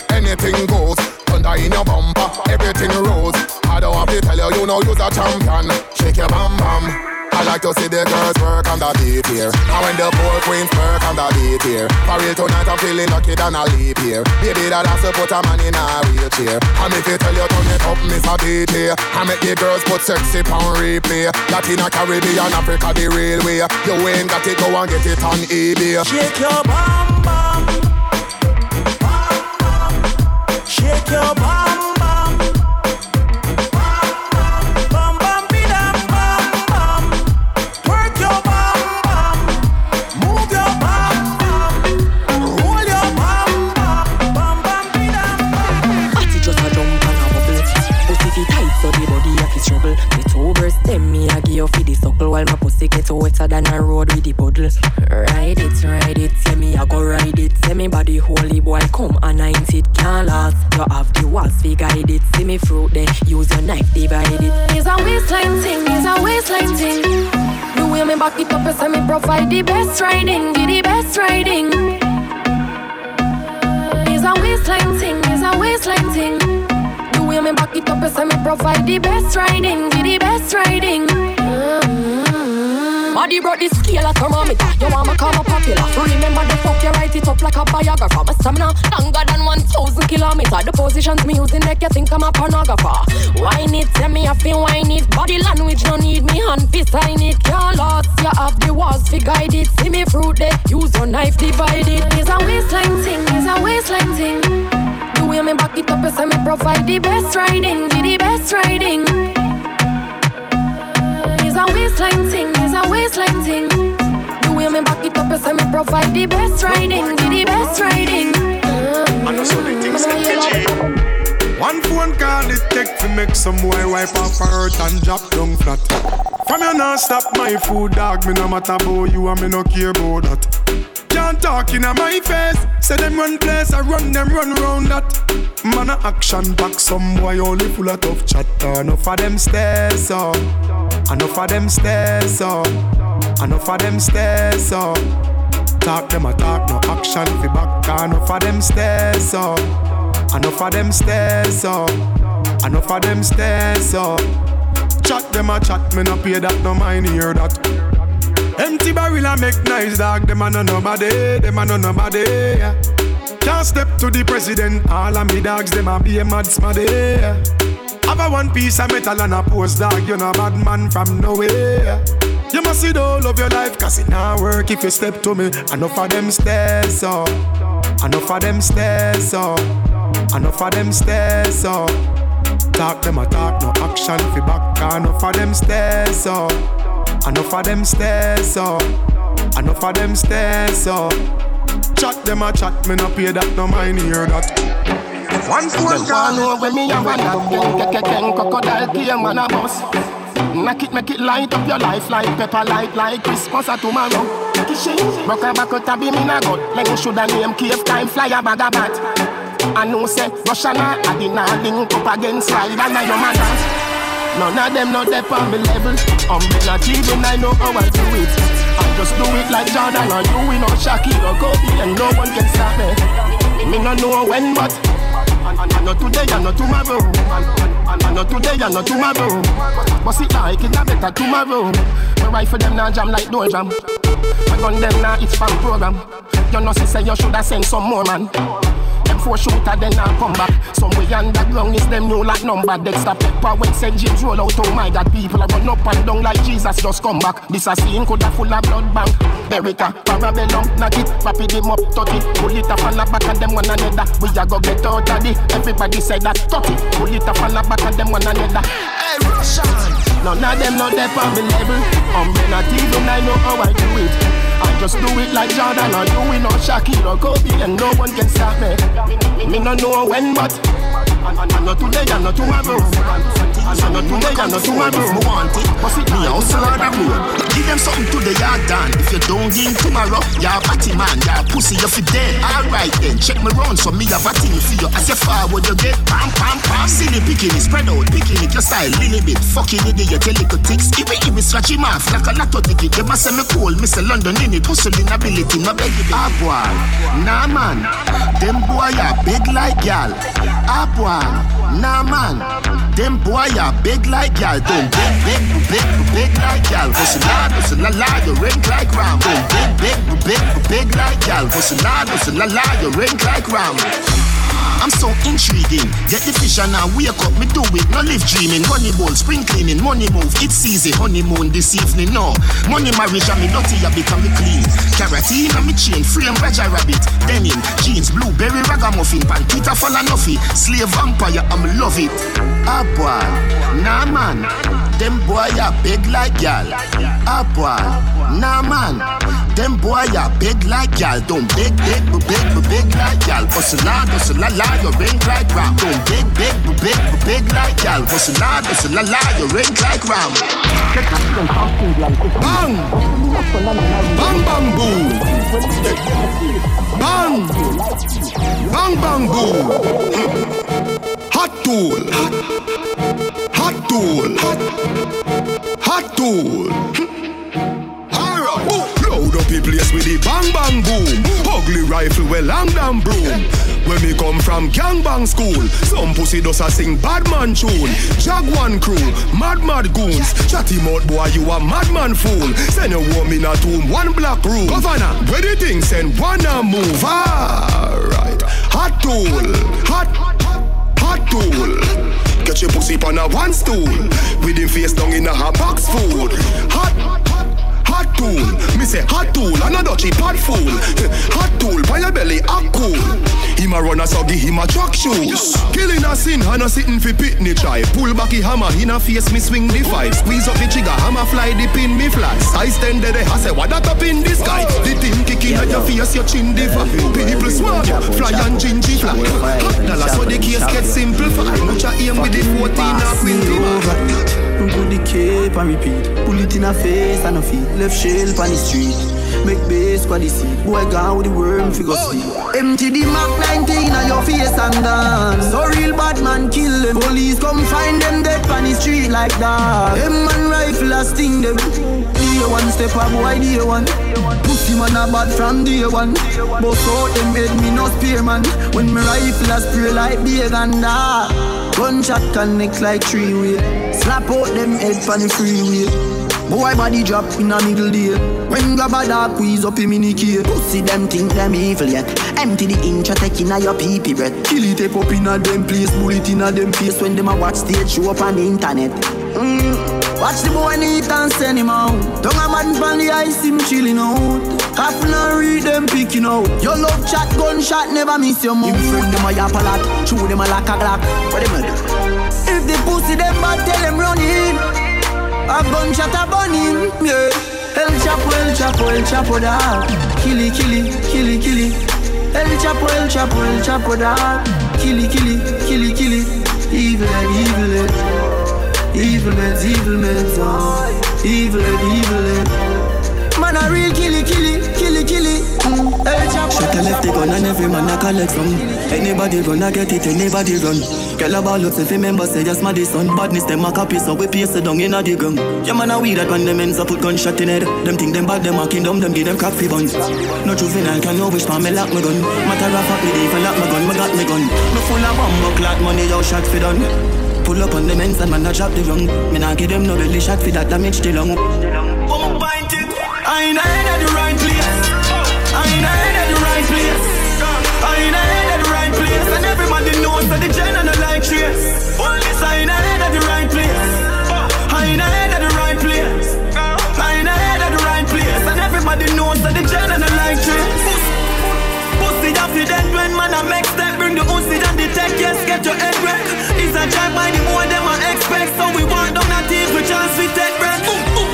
tick anything goes. Thunder in your bumper, everything rose. I don't have to tell you, you know you're a champion. Shake your bam bam. I like to see the girls work on the beat here. And when the poor queens work on the beat here. For real tonight, I'm feeling lucky than I leave here. Baby, that has to put a man in a wheelchair. And if you tell you turn it up, miss a beat here. I make the girls put sexy pound replay. Latina, Caribbean, Africa, the real way. You ain't got it, go and get it on eBay. Shake your bum bum. Your bum you fi the suckle While my pussy get wetter than a road with the puddle. Ride it, ride it, say me I go ride it. Say me body holy boy, come and nine it can't last. You have the walls, we guide it. See me fruit there, use your knife, divide it. It's a waistline thing, it's a waistline thing. The way me back it up, say me provide the best riding, give the best riding. It's a waistline thing, it's a waistline thing. Way me back it up, I say me provide the best riding, give the best riding. Mm-hmm. Body brought the scale a thermometer. You want me come up popular? Remember the fuck you write it up like a biographer. My stamina longer than 1,000 kilometer. The positions me using make you think I'm a pornographer. Wine it, tell me I feel wine it. Body language no need me hand fi sign it. Can't lost, you have the walls fi guide it. See me fruit there, use your knife divide it. It's a waistline thing, it's a waistline thing. Way me back it up, say me provide the best riding, give the best riding. It's a waistline thing, it's a waistline thing. The way me back it up, say me provide the best riding, give the best riding. So TG. One phone call it take to make some boy wipe off her hurt and drop down flat. From you not stop my food, dog. Me no matter about you and me no care about that. Can't talk in my face. Say them run place, I run them run round that. Man a action back, some boy only full of tough chatter. Enough of them stairs up, enough of them stairs up, enough of them stairs up. Talk them a talk, no action fi back. Enough of them stairs up, enough of them stairs up, enough of them stairs up. Chat them a chat, me no pay that, no mind hear that. Empty barrel a make nice dog, them a no nobody, them a no nobody. Yeah. Can't step to the president, all of me dogs, them a be a mad smaddy. Yeah. Have a one piece of metal and a post dog, you know bad man from nowhere. You must see the whole of your life, cause it not work if you step to me. Enough of them stairs up, enough of them stairs up, enough of them stairs up. Talk them a talk, no action fi back, enough of them stairs up. Enough of them stairs up. Enough of them stairs up. Chat them a chat, me no pay that, no mind hear that. One phone call. know when me a run that thing Keke ken crocodile came on a bus Knock it, make it light up your life like pepper light like Christmas or tomorrow Kishin, broke a back out a beam in a Like you shoulda name cave time fly a bag of bat I know say Russia na I did not link up against Ride and I your mother None of them know they on me level. I'm not even I know how I do it. I just do it like Jordan or you, know Shaquille or Kobe And no one can stop me. Me no know when but I know today, I know tomorrow. I know today, I know tomorrow. But see like it a better tomorrow Me rifle them now jam like door jam. Me gun them now it's fan program. You know say you shoulda send some more man four shooter then I come back. Somewhere underground is them new like number. Dexter Pepper when St. James roll out Oh my God people are run up and down like Jesus just come back. This a scene coulda full of blood bank. Erica, Parabellum, knock it Rapid him up, 30 Pull it up on the back of them one another. We a go get out of the Everybody say that 30 Pull it up on the back of them one another. Hey Russian None of them know they on me level I'm not even I know how I do it just do it like Jordan or you, know Shaquille or Kobe and no one can stop me. Me no know when, but I, know today, I know tomorrow. I know today, I know tomorrow. Me want it, What's it me hustle on the road. Give them something to the yard done. If you don't give tomorrow, you're a batty man, you're a pussy, you're dead. Alright then, check me round, so me have a thing for you. As you forward, you get pam pam pam. Silly picking it, spread out, picking it, your style, little bit. Fucking idiot, your little ticks. It, if it scratch him off like a lotto ticket, you must say me cool, Miss London in it, hustling ability, no beg Ah boy, nah man, them boy are big like gal. Ah boy, nah man, them boy big like gal. Don't big, big, big, big like gal. Hustle hard, hustle la la, you ring like ram. Don't big, big, big, big like gal. Hustle hard, hustle la la, you ring like ram. I'm so intriguing. Get the fish and I wake up, me do it. No live dreaming. Money ball, spring cleaning, money move. It's easy. Honeymoon this evening, no. Money marriage and me dirty, I become me clean. Carotene and me chain, frame Raja rabbit. Denim, jeans, blueberry ragamuffin, pan Peter Falanofi. Slave vampire, I'm love it. Ah boy, nah man. Them boy are big like gal. Ah boy, Nah man, them boy ya big like y'all. Don't big, big, but big, but big like y'all. Hustle hard, hustle la la, you ring like ram. Don't big, big, but big, but big like y'all. Hustle hard, hustle la la, you ring like ram. Bang! Bang bang boom! Bang! Bang bang boom! Hot tool! Hot tool! Hot tool! Alright! Load up the place with the bang bang boom. Ugly rifle with long damn broom. When me come from gangbang school, some pussy does a sing bad man tune. Jaguan crew, mad mad goons. Chatty mouth boy, you a madman fool. Send a woman a tomb, one black room. Governor, where the thing send one a move. Alright, hot tool, hot, hot tool. Get your pussy on a one stool. With him face down in a hot box food. Hot tool. Me say hot tool, and a dutchy pot fool. Hot tool, by your belly, act cool. Him a run a so give him a track shoes. Killing a sin, and a sitting fi pitney try. Pull back the hammer, in a face me swing the five. Squeeze up the trigger, hammer fly, the pin me fly. I stand there, I say what that up in the sky. The thing kicking at your face, your chin diva. People smart, fly and gingy fly. Hot dollar, so the case get simplified. Much a aim with the 14 a quinty. Put the cape and repeat. Pull it in a face and a feet. Left shell on the street. Make base squad the seat. Boy gone with the worm figure sleep. Empty the Mac 90 on your face and dance. So real bad man kill them. Police come find them dead on the street like that. Them man rifle a sting them. Day one step up, boy day one. Pussy man a bad from day one. Bust out them head me no spear man. When me rifle a spray like big and that. Gunshot connect like three way. Slap out them head on the freeway. Boy body drop in a middle day. When grab a dog squeeze up him in the key. Pussy them think them evil yet. Empty the a take in a your pee pee breath. Kill it up in a them place. Bullet in a them face when them a watch stage show up on the internet. Mm. Watch the boy neat and send him out. Don't a man from the ice him chilling out. Happen and read them picking out. Your love chat gunshot never miss your mouth. Him friend them a yap a lot. Chew them a like a glock. What them a do? If the pussy them bad, tell them run in. A gunshot a bun him, yeah. El Chapo, El Chapo, El Chapo da. Killy, killy, killy, killy. El Chapo, El Chapo, El Chapo da. Killy, killy, killy, killy. Evil evil evil and evil men. Evil and evil and man a real killy, killy, killy, killy. Mm. Shut the left the gun and every man a collect from. Anybody gonna get it, anybody run. Girl a ball up if remember say just my son. Badness them a copy so we paste it down in a the gun Yeah man a weed that when them ends up put gunshot in head. Them think them bad, them a kingdom, them give them coffee buns No juvenile can no wish for me lock my gun. Matter of fact me I lock my gun, me got me gun. Me full of bomb clot money, yo shot fi done Pull up on them ends and man a drop the rung Me nah give them no belly shot fi that damage the lung One pint it. I ain't head at the right place. I ain't head at the right place. I ain't head at the right place. And everybody knows that the gen and the light trace. Police, I ain't head at the right place. I ain't head at the right place. I ain't head at the right place. And everybody knows that the gen and the light trace. Pussy off the dead when man a make step Bring the Uzi and the tech, yes, get your head It's a drive by the more them a expect. So we want down a team with chance we take breath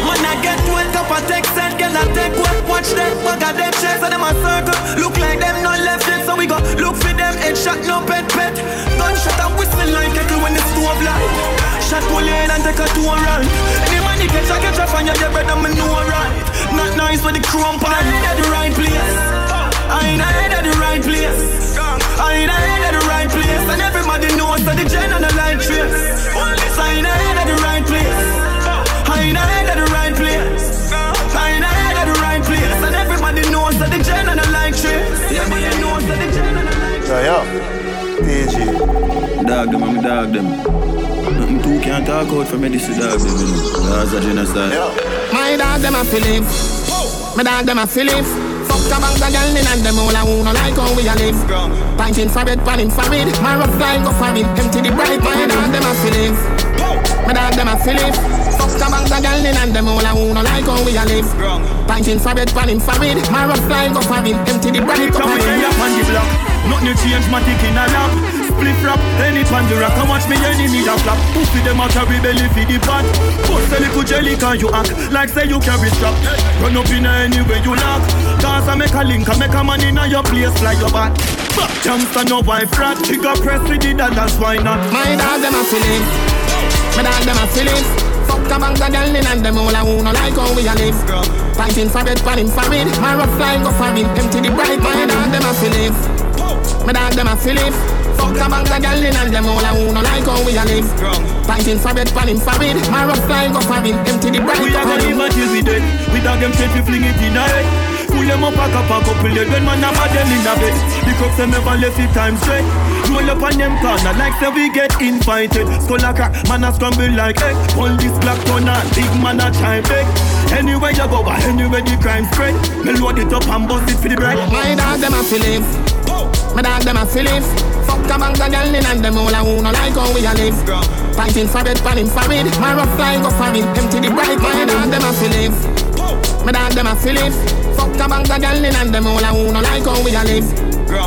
Man I get wet up a text set, girl I take wet Watch them, bug a them chest and them a circle. Look like them not left yet So we go look for them. Head shot, no pet pet. Gunshot and whistle like kettle when the stove light. Shot pull in and take a two run. Any man you catch a catch a fire, your brother me know right. Not nice with the pan I at the right place. I ain't at the right place. I ain't Dog them, I'm dog them. Nothing two can't talk out for me, this is dog them, you know. That's a genocide. My dog them a Philip. My dog them a Philip. Fuck about the girl in and them all a who no like how we a live. Pinting for bed, panning for it. My rough line go for it. Empty the bright. My dog them a Philip. My dog them a Philip. Fuck about the girl in and them all a who no like how we a live. Pinting for bed, panning for it. My rough line go for it. Empty the bright. Come here, up on the block. Nothing change, my tick in a lap. Split rap. Any pan the rock and watch me enemy a flap. Pussy them a carry belly for the pot. Post a little jelly can you act like say you carry strap. Run up in anywhere you knock. Cause I make a link, I make a man in your place, fly your back. Jumpster no wife rat, trigger press with the dollars, why not? My dog them a feeling, my dog them a feeling. Fuck a bank of girl in and them all a who no like how we a live. Fighting for bed, pan him for it. My rough flying go for it. Empty the bright, my dog them a feel live. My dog them a feel live. Fuck a bank of girl in and them all a who no like how we a live. Fighting for bed, pan him for it. My rough flying go for it. Empty the bright, We a gonna live until we dead. We dog them straight, we fling it in a head. Pull them up, pack up, up, pull them. When man have a them in a bed. The cops them never left it time straight. Roll up on them corner like say we get invited. Skull a crack, man a scramble like egg. Pull this black corner, big man a try beg. Anywhere you go, but anywhere the crime spread. Me load it up and bust it for the bread. My dog them a feel live. My dog them a feel live. Fuck a bank of girl in and them all a who no like how we a live. Fighting for bed, pan him for it. My rough flying go for it. Empty the bright, my dog them a feel live. My dog them a feel live. Fuck a bank of girl in and them all a who no like how we a live.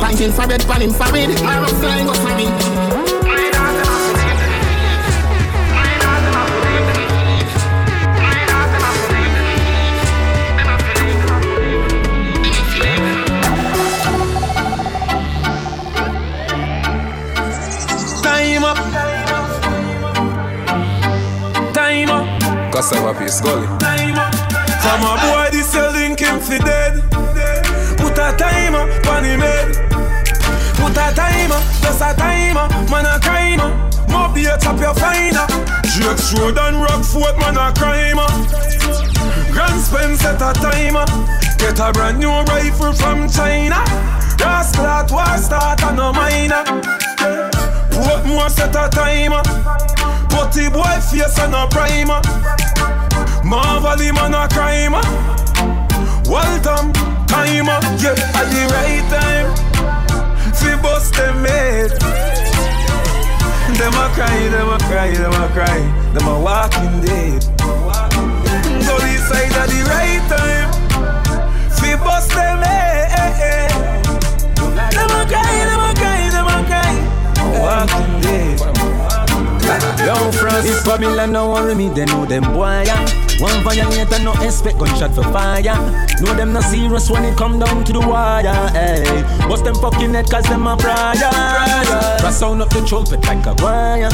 Fighting for bed, pan him for it. My rough flying go for it. Cassava. Time up. From a boy, this a link him fi dead. Put a timer on him head. Put a timer, just a timer, man a crimer. Uh. Mob here, chop your finer. Drake uh. Road and Rockford, man a crimer. Uh. Grand Spence set a timer. Get a brand new rifle from China. Rascal at war start and no minor. Portmore set a timer. Putty boy face and a primer. Marvel him and a crimer. Welcome, timer. Yeah, at the right time. Fi bust them head. Them a cry, them a cry, them a cry. Them a walking dead. Go this side at the right time. Fi bust them head. Them a cry, them a cry, them a cry. Walking dead. Yo, France, if Babylon no worry me, they know them boy, yeah. One violator, no expect gunshot for fire. Know them not serious when it come down to the wire, hey. Bust them fucking head cause them a prior. Brass sound up the trumpet like a wire.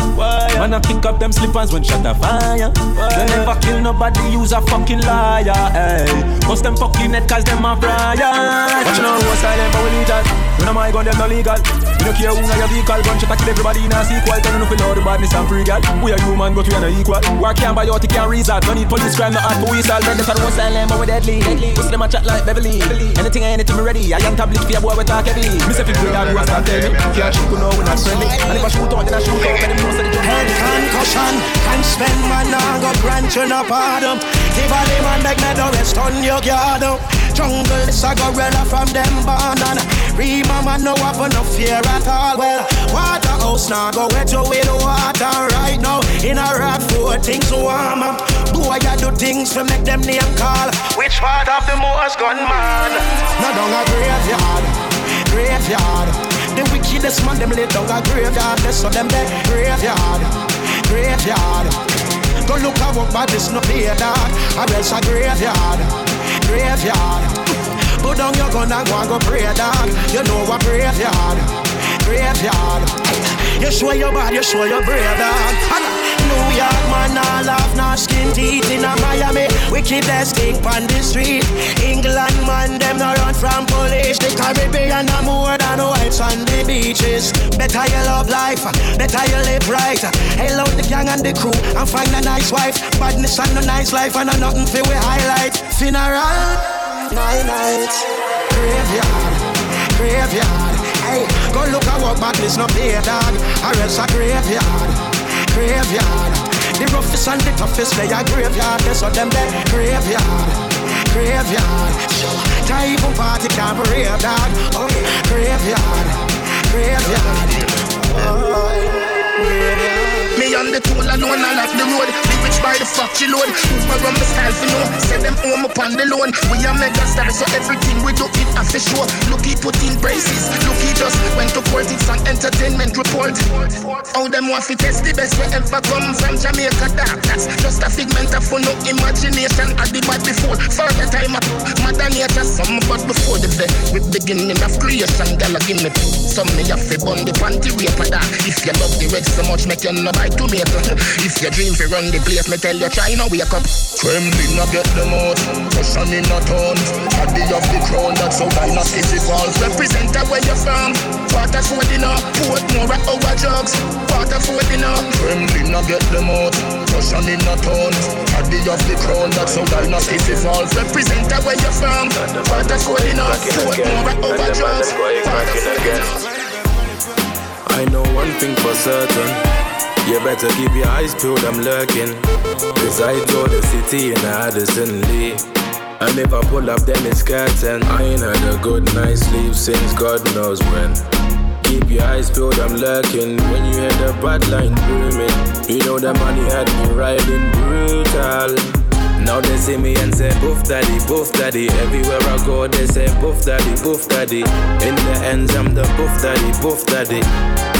Man, I pick up them slippers when shot a fire. They never kill nobody, use a fucking liar, hey. Bust them fucking head cause them a prior. Watch now, what's silent, but we need that. When am I gun, them no legal. We don't care who na your vehicle, gunshot a kill everybody in a sequel. Tell you know the badness and free gal. We are human, but we are not equal. Work can't buy out, it can't result. Don't need police crime, no hard for weasel. Red for one silent, but we deadly. Pussy them a chat like Beverly. Anything, anything, me ready. I am tablet your boy, we talk heavy. Me say fi play that, you a start tell me. Can't shoot, you know we not friendly. And if I shoot out, then I shoot out. Them know, say the. Head concussion, can't spend man now go you no pardon. Give a the man me the rest on your garden. Jungle is a gorilla from them born and Rima man no have no fear at all. Well, Waterhouse now go wet you with water right now. In a rock for things warm up. Boy, I do things to make them name call. Which part of the most gun man? No down a graveyard, graveyard. The wickedest man them lay down a graveyard. That's so them there graveyard, graveyard. Go look at what bodies no pay dog. Or else a graveyard, graveyard. Put down your gun and go and go pray dog. You know a graveyard, graveyard. You show your body, you show your brave dog. New York man, all laugh, not skin teeth in a Miami. Wickedest thing on the street. England man, them no run from police. The Caribbean are more than whites on the beaches. Better you love life, better you live right. Out the gang and the crew and find a nice wife. Badness and a nice life and a nothing for we highlight. Funeral, nine nights, graveyard, graveyard. Hey, go look at what badness no pay dog. Or else a graveyard, graveyard. The roughest and the toughest play a graveyard. They so them there graveyard, graveyard. Can't even party, can't parade dog. Oh, graveyard, graveyard. Oh, graveyard. Me on the toll alone, I like the road. Me rich by the fuck you load. Move my run the style for no. Set them home upon the loan. We are mega stars, so everything we do it after show. Look, he put in braces. Look, he just went to court. It's an entertainment report. All them want to test the best we ever come from Jamaica. That's just a figment of no imagination. I did bad before. Further time, mother nature. Some but before the bed. With beginning of creation, gala give me some me have to bun the panty that. If you love the red so much, make you no tomato. If your dream to run the place, me tell you try no wake up. Kremlin no get them out, Russian in a town. Body of the crown, that's how dynasty evolves. Represent where you're from. Part of food dinner, put more at our drugs. Part of food dinner. Kremlin no get them out, Russian in a town. Body of the crown, that's how dynasty evolves. Represent where you're from. Part of food dinner, put more at our drugs. I know one thing for certain. You better keep your eyes peeled, I'm lurking. Cause I told the city in Addison Lee. And if I pull up, then it's curtain. I ain't had a good night's sleep since God knows when. Keep your eyes peeled, I'm lurking. When you hear the bad line booming, you know the money had me riding brutal. Now they see me and say, Boof daddy, boof daddy. Everywhere I go, they say, Boof daddy, boof daddy. In the ends, I'm the boof daddy, boof daddy.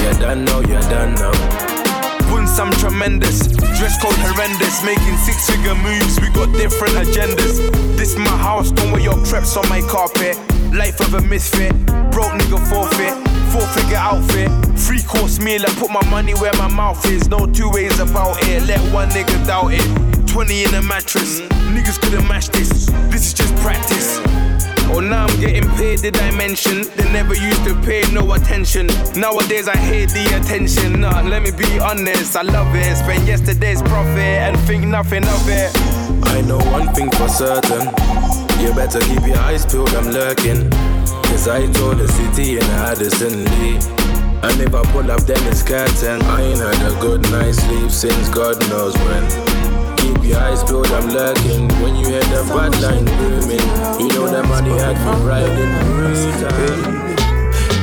You're done now, you're done now. Once I'm tremendous, dress code horrendous, making six figure moves, we got different agendas. This my house, don't wear your creps on my carpet. Life of a misfit, broke nigga forfeit, four figure outfit, three course meal. I put my money where my mouth is, no two ways about it. Let one nigga doubt it. 20 in a mattress. Niggas couldn't match this. This is just practice. Oh, now I'm getting paid, did I mention? They never used to pay no attention. Nowadays I hate the attention. Nah, let me be honest, I love it. Spend yesterday's profit and think nothing of it. I know one thing for certain. You better keep your eyes peeled, I'm lurking. Cause I told the city in Addison Lee. And if I pull up, then it's curtain. I ain't had a good night's sleep since God knows when keep your eyes I'm lurking. When you hear the bad line booming, you know that money had me riding.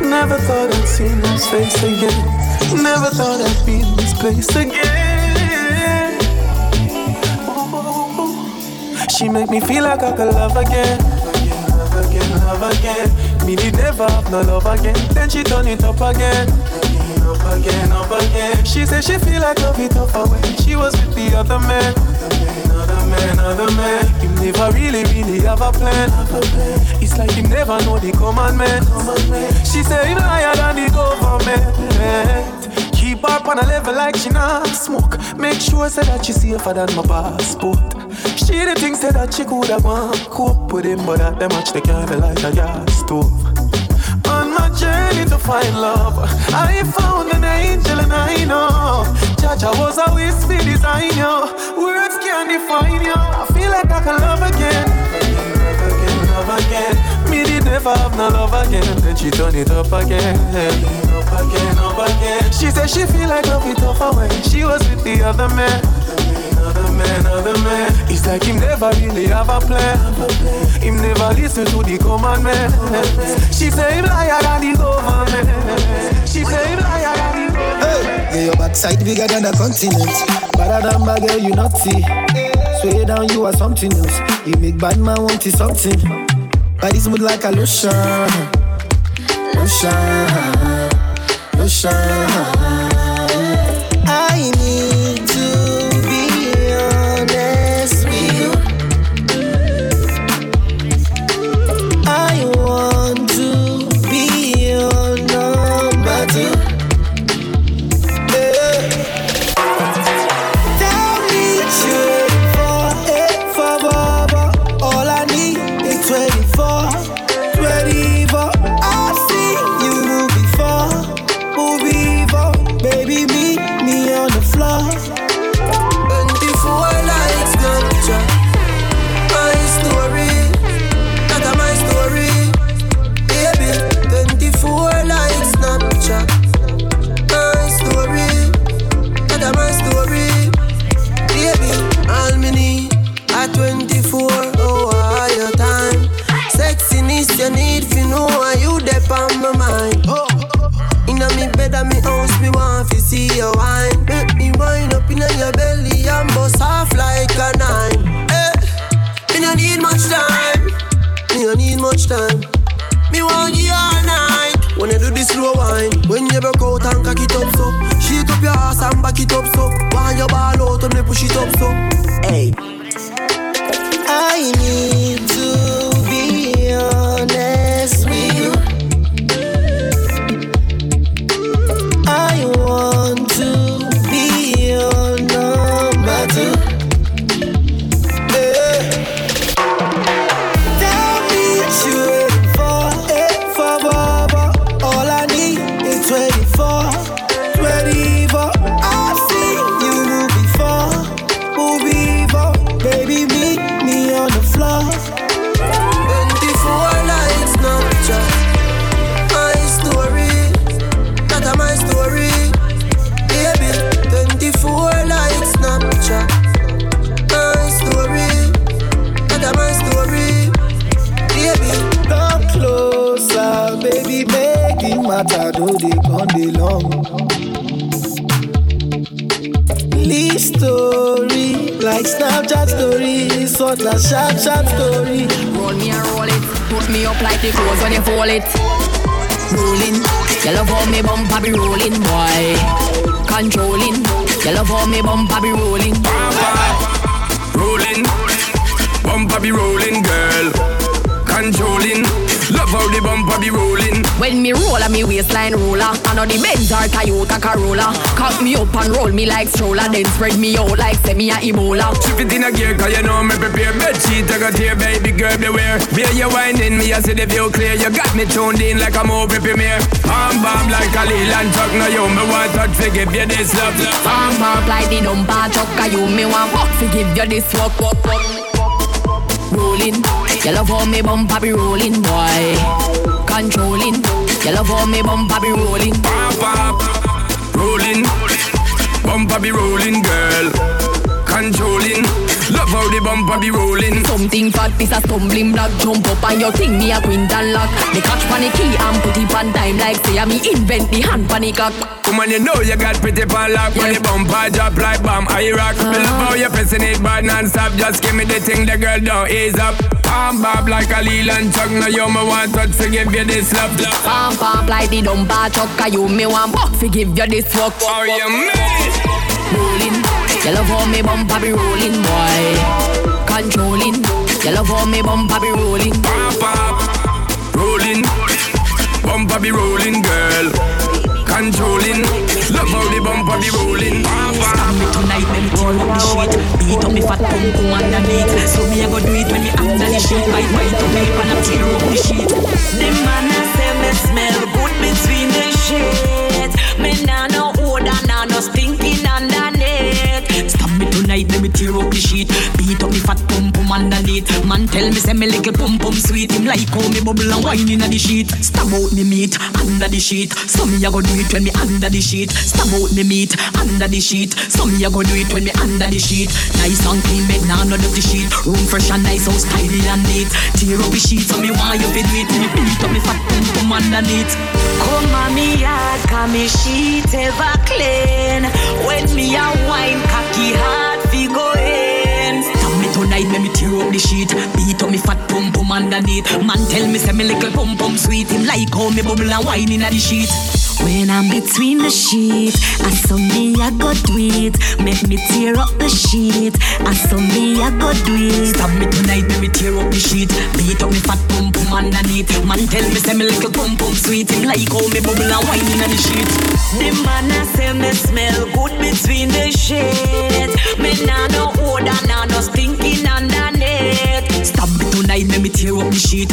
Never thought I'd see this face again. Never thought I'd be in this place again. She make me feel like I could love again. Love again, love again. Me never have no love again. Then she turn it up again again, up again. She said she feel like love it off away. She was with the other man. Other man, other man. You never really, really have a plan. It's like you never know the commandment. She said him higher than the government. Keep her on a level like she not smoke. Make sure say that she safer than my passport. She the things say that she could have gone cope with him, but at the match they can't like a gas stove On my journey to find love. I found an angel and I know Jaja was a wispy design you. Words can't define you. I feel like I can love again. Love again, love again. Me did never have no love again. Then she turn it up again. Up again, up again. She said she feel like love it off away. She was with the other man man, other man. It's like him never really have a plan. Him never listen to the commandment. She say him liar than the government. She say him liar than the government. Hey, yeah, your backside bigger than the continent. Better than my girl, you not see. Sway down, you are something else. You make bad man want to something. Body smooth like a lotion, lotion, lotion. Push it up so. Though they gone dey long. Leave story, like Snapchat story, sort of sharp, sharp story. Roll me and roll it. Put me up like the clothes when you fold it. Rolling. You love how me bumper be rolling, boy. Controlling. You love how me bumper be rolling. Rolling, bumper be rolling, girl. Controlling, love how the bumper be rolling. When me roll a me waistline roller I know the Benz or Toyota Corolla. Cock me up and roll me like stroller Then spread me out like semi a Ebola Shift it in a gear, cause you know me prepare Bed sheet, I got here, baby girl, beware. Where you winding me, I see the view clear. You got me tuned in like a movie premiere. Arm bomb like a Leyland truck Now you me want to forgive you this love. Arm pump like the dumper truck Cause you me want fuck to give you this walk, walk, walk Rolling. You love how me bumper be rolling, boy Controlling. You love how me bumper be rolling. Rolling, bumper be rolling, girl. Controlling, love how the bumper be rolling. Something fat is a stumbling block. Jump up on your thing, me a quintal lock. Me catch panic key and put it on time Like say I me invent the hand panic cock. Woman, you know you got pretty pan lock. When the bumper drop like bomb, I rock. Me love how you pressing it bad non-stop. Just give me the thing, the girl don't ease up Bob like a Leyland truck Now you me want to forgive you this love. Pump pump like the dumper truck. Cause you me want buck fi give you this fuck How you made Rolling. You love how me bumper be rolling boy. Controlling. You love how me bumper be rolling. Pop pop Rolling. Bumper be rolling girl. Controlling Love how the bumper be rolling pop me tonight, let me tear up the sheet. Beat up me fat pum pum underneath. So me I go do it when me under the sheet. Bite up me and I tear up the sheet. The man a say me smell good between the sheets. Me nah no odor, nah no stinking Stab me tonight, let me tear up the sheet. Beat up me fat pum pum underneath. Man tell me say me little pum pum sweet. Him like how me bubble and wine inna the sheet. Stab out me meat under the sheet. So me I go do it when me under the sheet. Stab out me meat under the sheet. So me I go do it when me under the sheet. Nice and clean bed, nah no dirty sheet. Room fresh and nice, house tidy and neat. Tear up the sheet, so me want you do it. Me beat up me fat pum pum underneath. Come on me yard, cause me sheet ever clean. When me a wine, cocky hard fi go in. Stab me tonight, let me tear up the sheet. Beat up me fat pum pum underneath. Man tell me say me little pum pum sweet. Him like how me bubble and wine inna the sheet. When I'm between the sheets, I saw me I go do it. Make me tear up the sheet. I saw me I go do it. Stab me tonight, let me tear up the sheet. Beat up me fat pum pum underneath. Man tell me say me little pum pum sweet. Him like how me bubble and wine inna the sheet. The man I say me smell good between the sheets. Me nah no odor, nah no stinking underneath. Stab me tonight, let me tear up the sheet.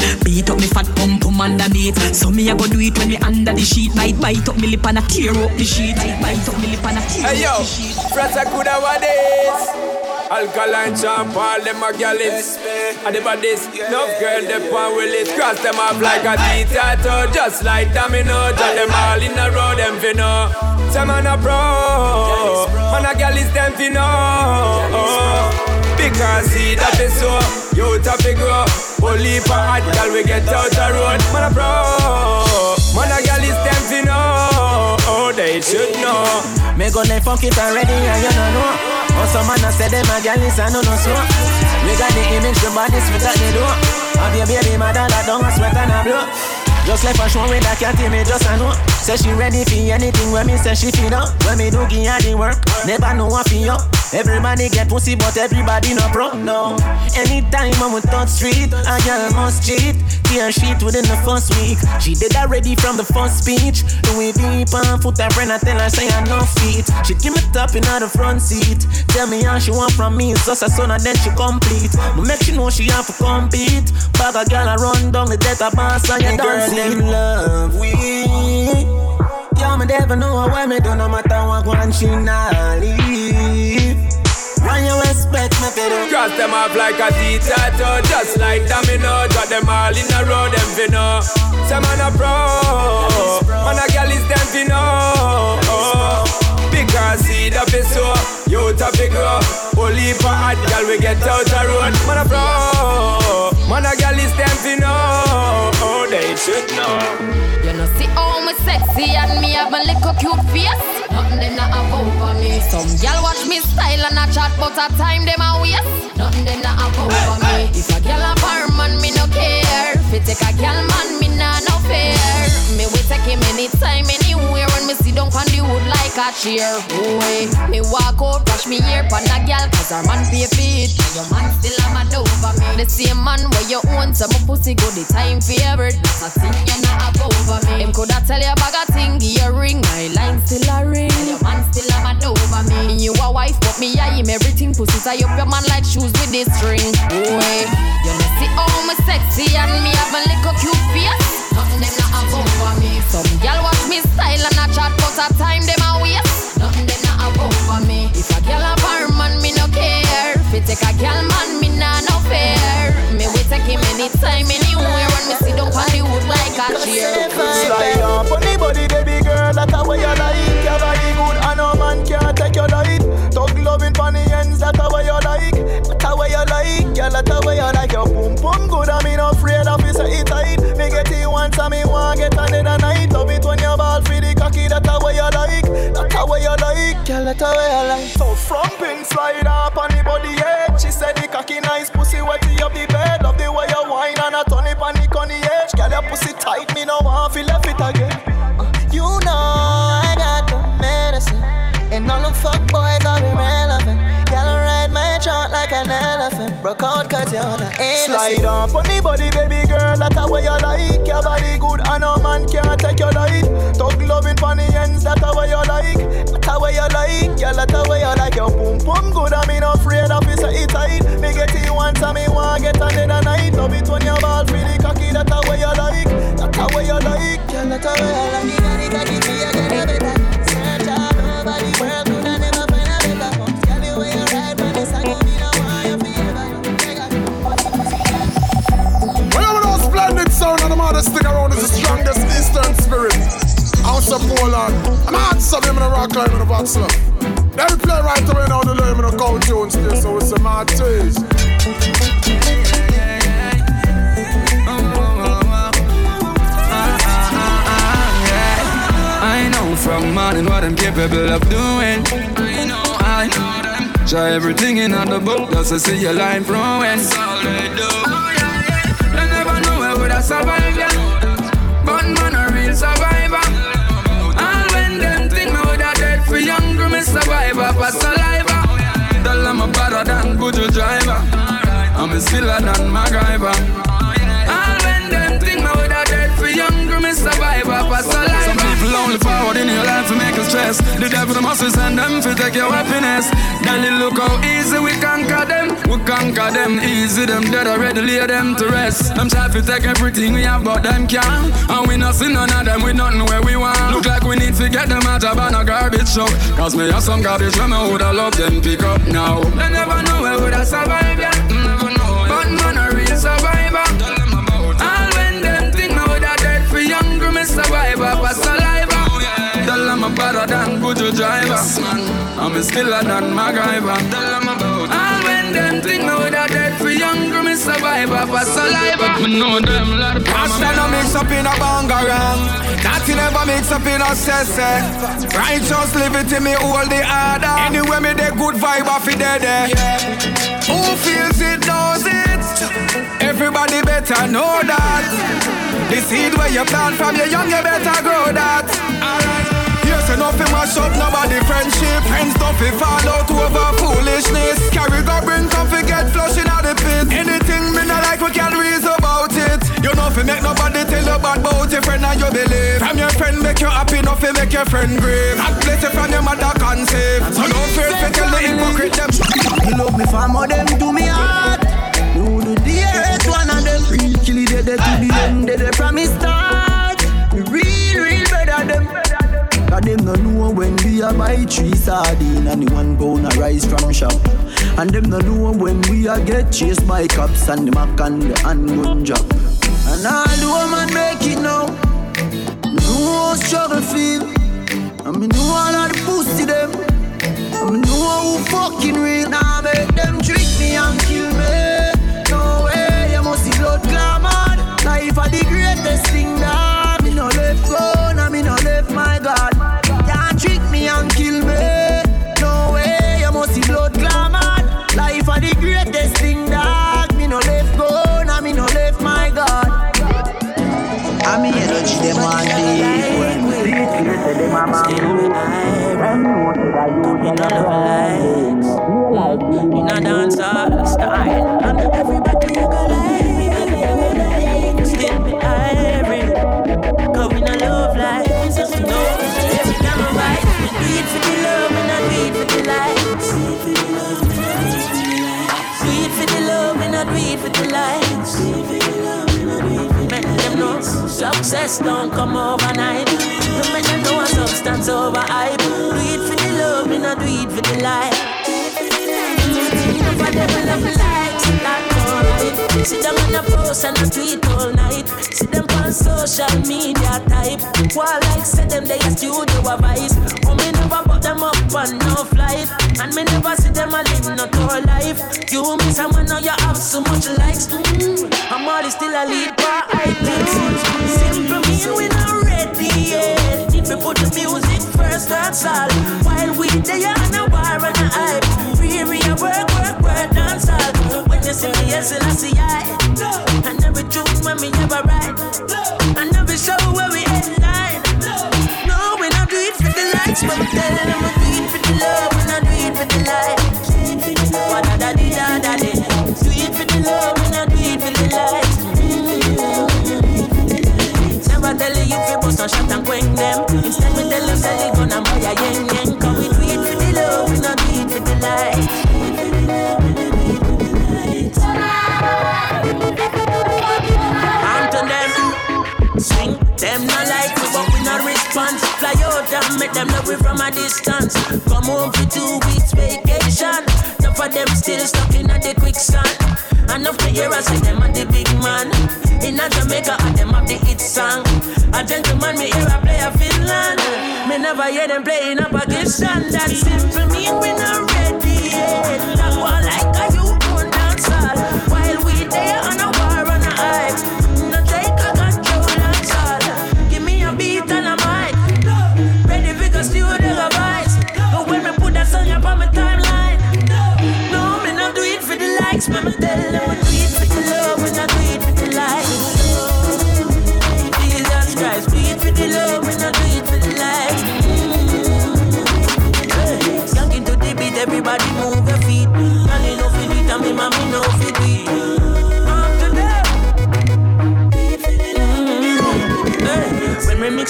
Pum. So me I go do it when me under the sheet. Bite bite up me lip and I tear up the sheet. Bite bite up me lip and I tear Hey yo, up the sheet. I coulda what this Alkaline champ, all them a gallets And the bodies, enough girl, they pan will it. Cross them off like a tattoo Just like domino, drop them all in a row, them fi know Say man a pro, man a gal is them fi know Because see that is so, you top fi grow Only for hot gal we get out the road Man a pro, man a gal is them fi know oh, They should know Me go left fuck it already and you don't know. But some man a say them a gal is a no no so. We got the image, the body sweat at the door. Have your baby mother that don't sweat and a blow. Just like a show with a cat, me just a know. Say she ready for anything when me say she feel up. When me do give her the work, never know what feel up. Everybody get pussy, but everybody no pro. No. Anytime I'm with third street, a girl must cheat. Tear sheet within the first week. She did already from the first speech. Louis V on foot her friend, I tell her say I no feet. She give me top in the front seat. Tell me how she want from me, it's just a son and then she complete. But make she know she have to compete. Bag a girl I run down the death of boss and you don't them love we. Yo, me never know where me do no matter what one she not leave. When you expect me to do Cross them off like a tattoo Just like domino Drop them all in a row Them fi know. Say man a pro. Man a gal is them fi know. Because seed up is so You top it grow Only for hot gal we get out the road. Man a pro Man a gal is them fi know Oh they should know You know see how me sexy and me have a little cute face. Nothing they not have over me. Some gal watch me style and a chat, but a time them a waste. Nothing they not have over me. If a gal a bar man, me no care. If it take a gal man, me nah no fair. Me we take him anytime, anywhere. Me sit down on the wood like a chair. Boy, me walk out, brush me ear pan a gal, cause her man pay it. And your man still a mad over me. The same man where you own, some pussy go the time favorite. That's a thing you not have over me. Him coulda tell you bag a thing, give you ring. My line still a ring. And your man still a mad over me. You a wife, but me I him everything. Pussy tie up your man like shoes with this string. Boy, you know see how me sexy and me have a little cute face. Nothing them not have over me. Some gal watch me style and a chat, but a time them a waste. Nothing them not have over me. If a gal a bar man, me no care. If it take a gal man, me nah no fair. Me we take him anytime, anywhere. When me sit down on the wood like a chair. Slide on the body, baby girl, that's how you like. Your body good, and no man can't take your light. Talk loving pon the ends, that's how you like. That's how you like, girl, that's how you like. Your boom boom good, I mean afraid of it, say it tight. Me it and me want get another night. Love it when you ball for the cocky, that's how you like. That's how you like, girl, that's how you like. So from pin slide up on the body edge. She said the cocky nice, pussy wetty up the bed. Love the way you whine and I turn it on the on the edge. Girl, your pussy tight, me no want feel left it again. Broke out cause you're innocent. Slide on the body, baby girl, that's how you like. Your body good, and no man can't take your light. Talk loving pon the ends, that's how you like. That's how you like, girl, that's how you like. Your boom boom good, I mean afraid of it, say it tight. Me get it the. Let me play right away now the lame in the cold tunes there, so it's a mad taste. I know from morning what I'm capable of doing. I know, I know them. Try everything in the book just to see your line flowing. That's all they do. Oh, they never know where would I survive, yeah. But man, a real survivor. Off a saliva. Tell them I'm better than Buju driver. I'm a skiller than MacGyver. All when them think me woulda dead for young, me survive off saliva. Some people only forward in your life to make you stress. The devil the muscles and them to take your happiness. Daddy, look how easy we conquer. We conquer them easy. Them dead already lay them to rest. Them try to take everything we have, but them can't. And we not see none of them with nothing where we want. Look like we need to get them out of a garbage truck. Cause me have some garbage when me woulda love them pick up now. They never know where would I survive, yeah. Never know. But man, a real survivor. All when them think me woulda dead for young, me survive off a saliva. Oh, Tell them I'm better than Buju driver. I'm still a non MacGyver. Tell them about And when them think me with a dead for younger, me survivor for saliva. Me know them lot of Rasta no mix up in a bangarang. Nothing ever mix up in a sese. Righteous liberty me hold the order. Anyway me the good vibe off it dead. Eh. Who feels it knows it. Everybody better know that. The seed where you plant from your young, you better grow that. Yes, enough to mash up nobody friendship. Friends don't fi fall out over foolishness. Carry go bring come get flushing out the pit. Anything me not like we can reason about it. You know fi make nobody tell you bad about your friend and you believe. From your friend make you happy, fi make your friend grave. God bless you from your mother save. So don't fear fi tell the hypocrite them. You love me for more them to me heart. You the dearest one of them. Real killy dead to the end, dead from me start. Real, real better them. Cause them no know when we a buy three sardine and the one pound a rice from shop. And them no know when we a get chased by cops and the mac and the handgun drop. And all the woman make it now. Know how struggle feel. And me know all of the pussy them. And me know who fucking real. Now make them trick me and kill me. No way, you must see blood clamor. Life are the greatest thing that me no left go, now me no left my God. Love and I do it for the lights Make them know success don't come overnight. To make them know a substance over hype. Do it for the love, and I do it for the light. That's alright. See them on the post and the tweet all night. See them social media type. While like say them they a studio a vice. Oh me never put them up on no flight, and me never see them a live no tour life. You miss someone now you have so much likes. Mm. I'm always still a lead by I think. Simple me we not ready yet. If we put the music first, that's all. While we there on a war and a hype. Me a work, work, work, dance all. You I see never when me never right. I never show where we headline. No, we do it for the we tell we do it for the love. We do it for the da. Do it for the love, we do it for the. Never tell you if you bust a shot and quench them. Instead, we tell them say they gonna buy a yen yen. And make them know we from a distance. Come home for two weeks vacation. Some of them still stuck in the quicksand. Enough to hear us say them are the big man. In a Jamaica, and them have the hit song. A gentleman, me hear a play a Finland. Me never hear them playing a Pakistan. That simple mean we not ready yet.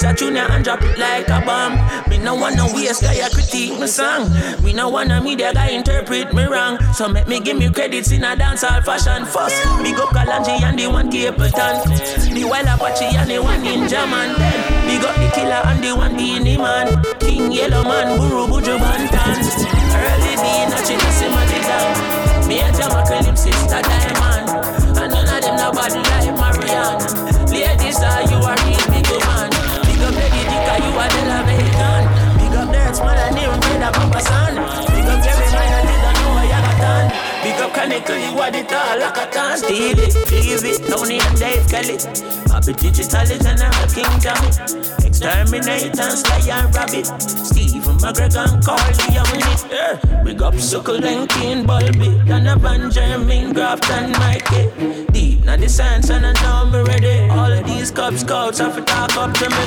Mix a tune and drop it like a bomb. Me no wanna waste guy a critique my song. Me no wanna me guy interpret me wrong. So make me give me credits in a dancehall fashion. First, big up Kalanji and the one Capleton. The Wild Apache and the one Ninjaman. Then, big the killer and the one Beenie Man. King Yellowman, Buru Buju Banton Early D, Nachi Nassima the down Me and Jamaica, him sister Diamond. And none of them nobody like Marianne Guadeloupe, Big up nerds, man, I never made a proper. Jamaican Big up Dirts, man, and Steal it, leave it, and Dave Kelly. I be digital and I'm a King Tommy. Exterminate and slay and rabbit. Stephen McGregor and Carly on it. Yeah. Big up Suckle and Kane Bulby. And Benjamin Graft and Mikey. Deep now the science and I know me ready. All of these Cub Scouts have to talk up to me.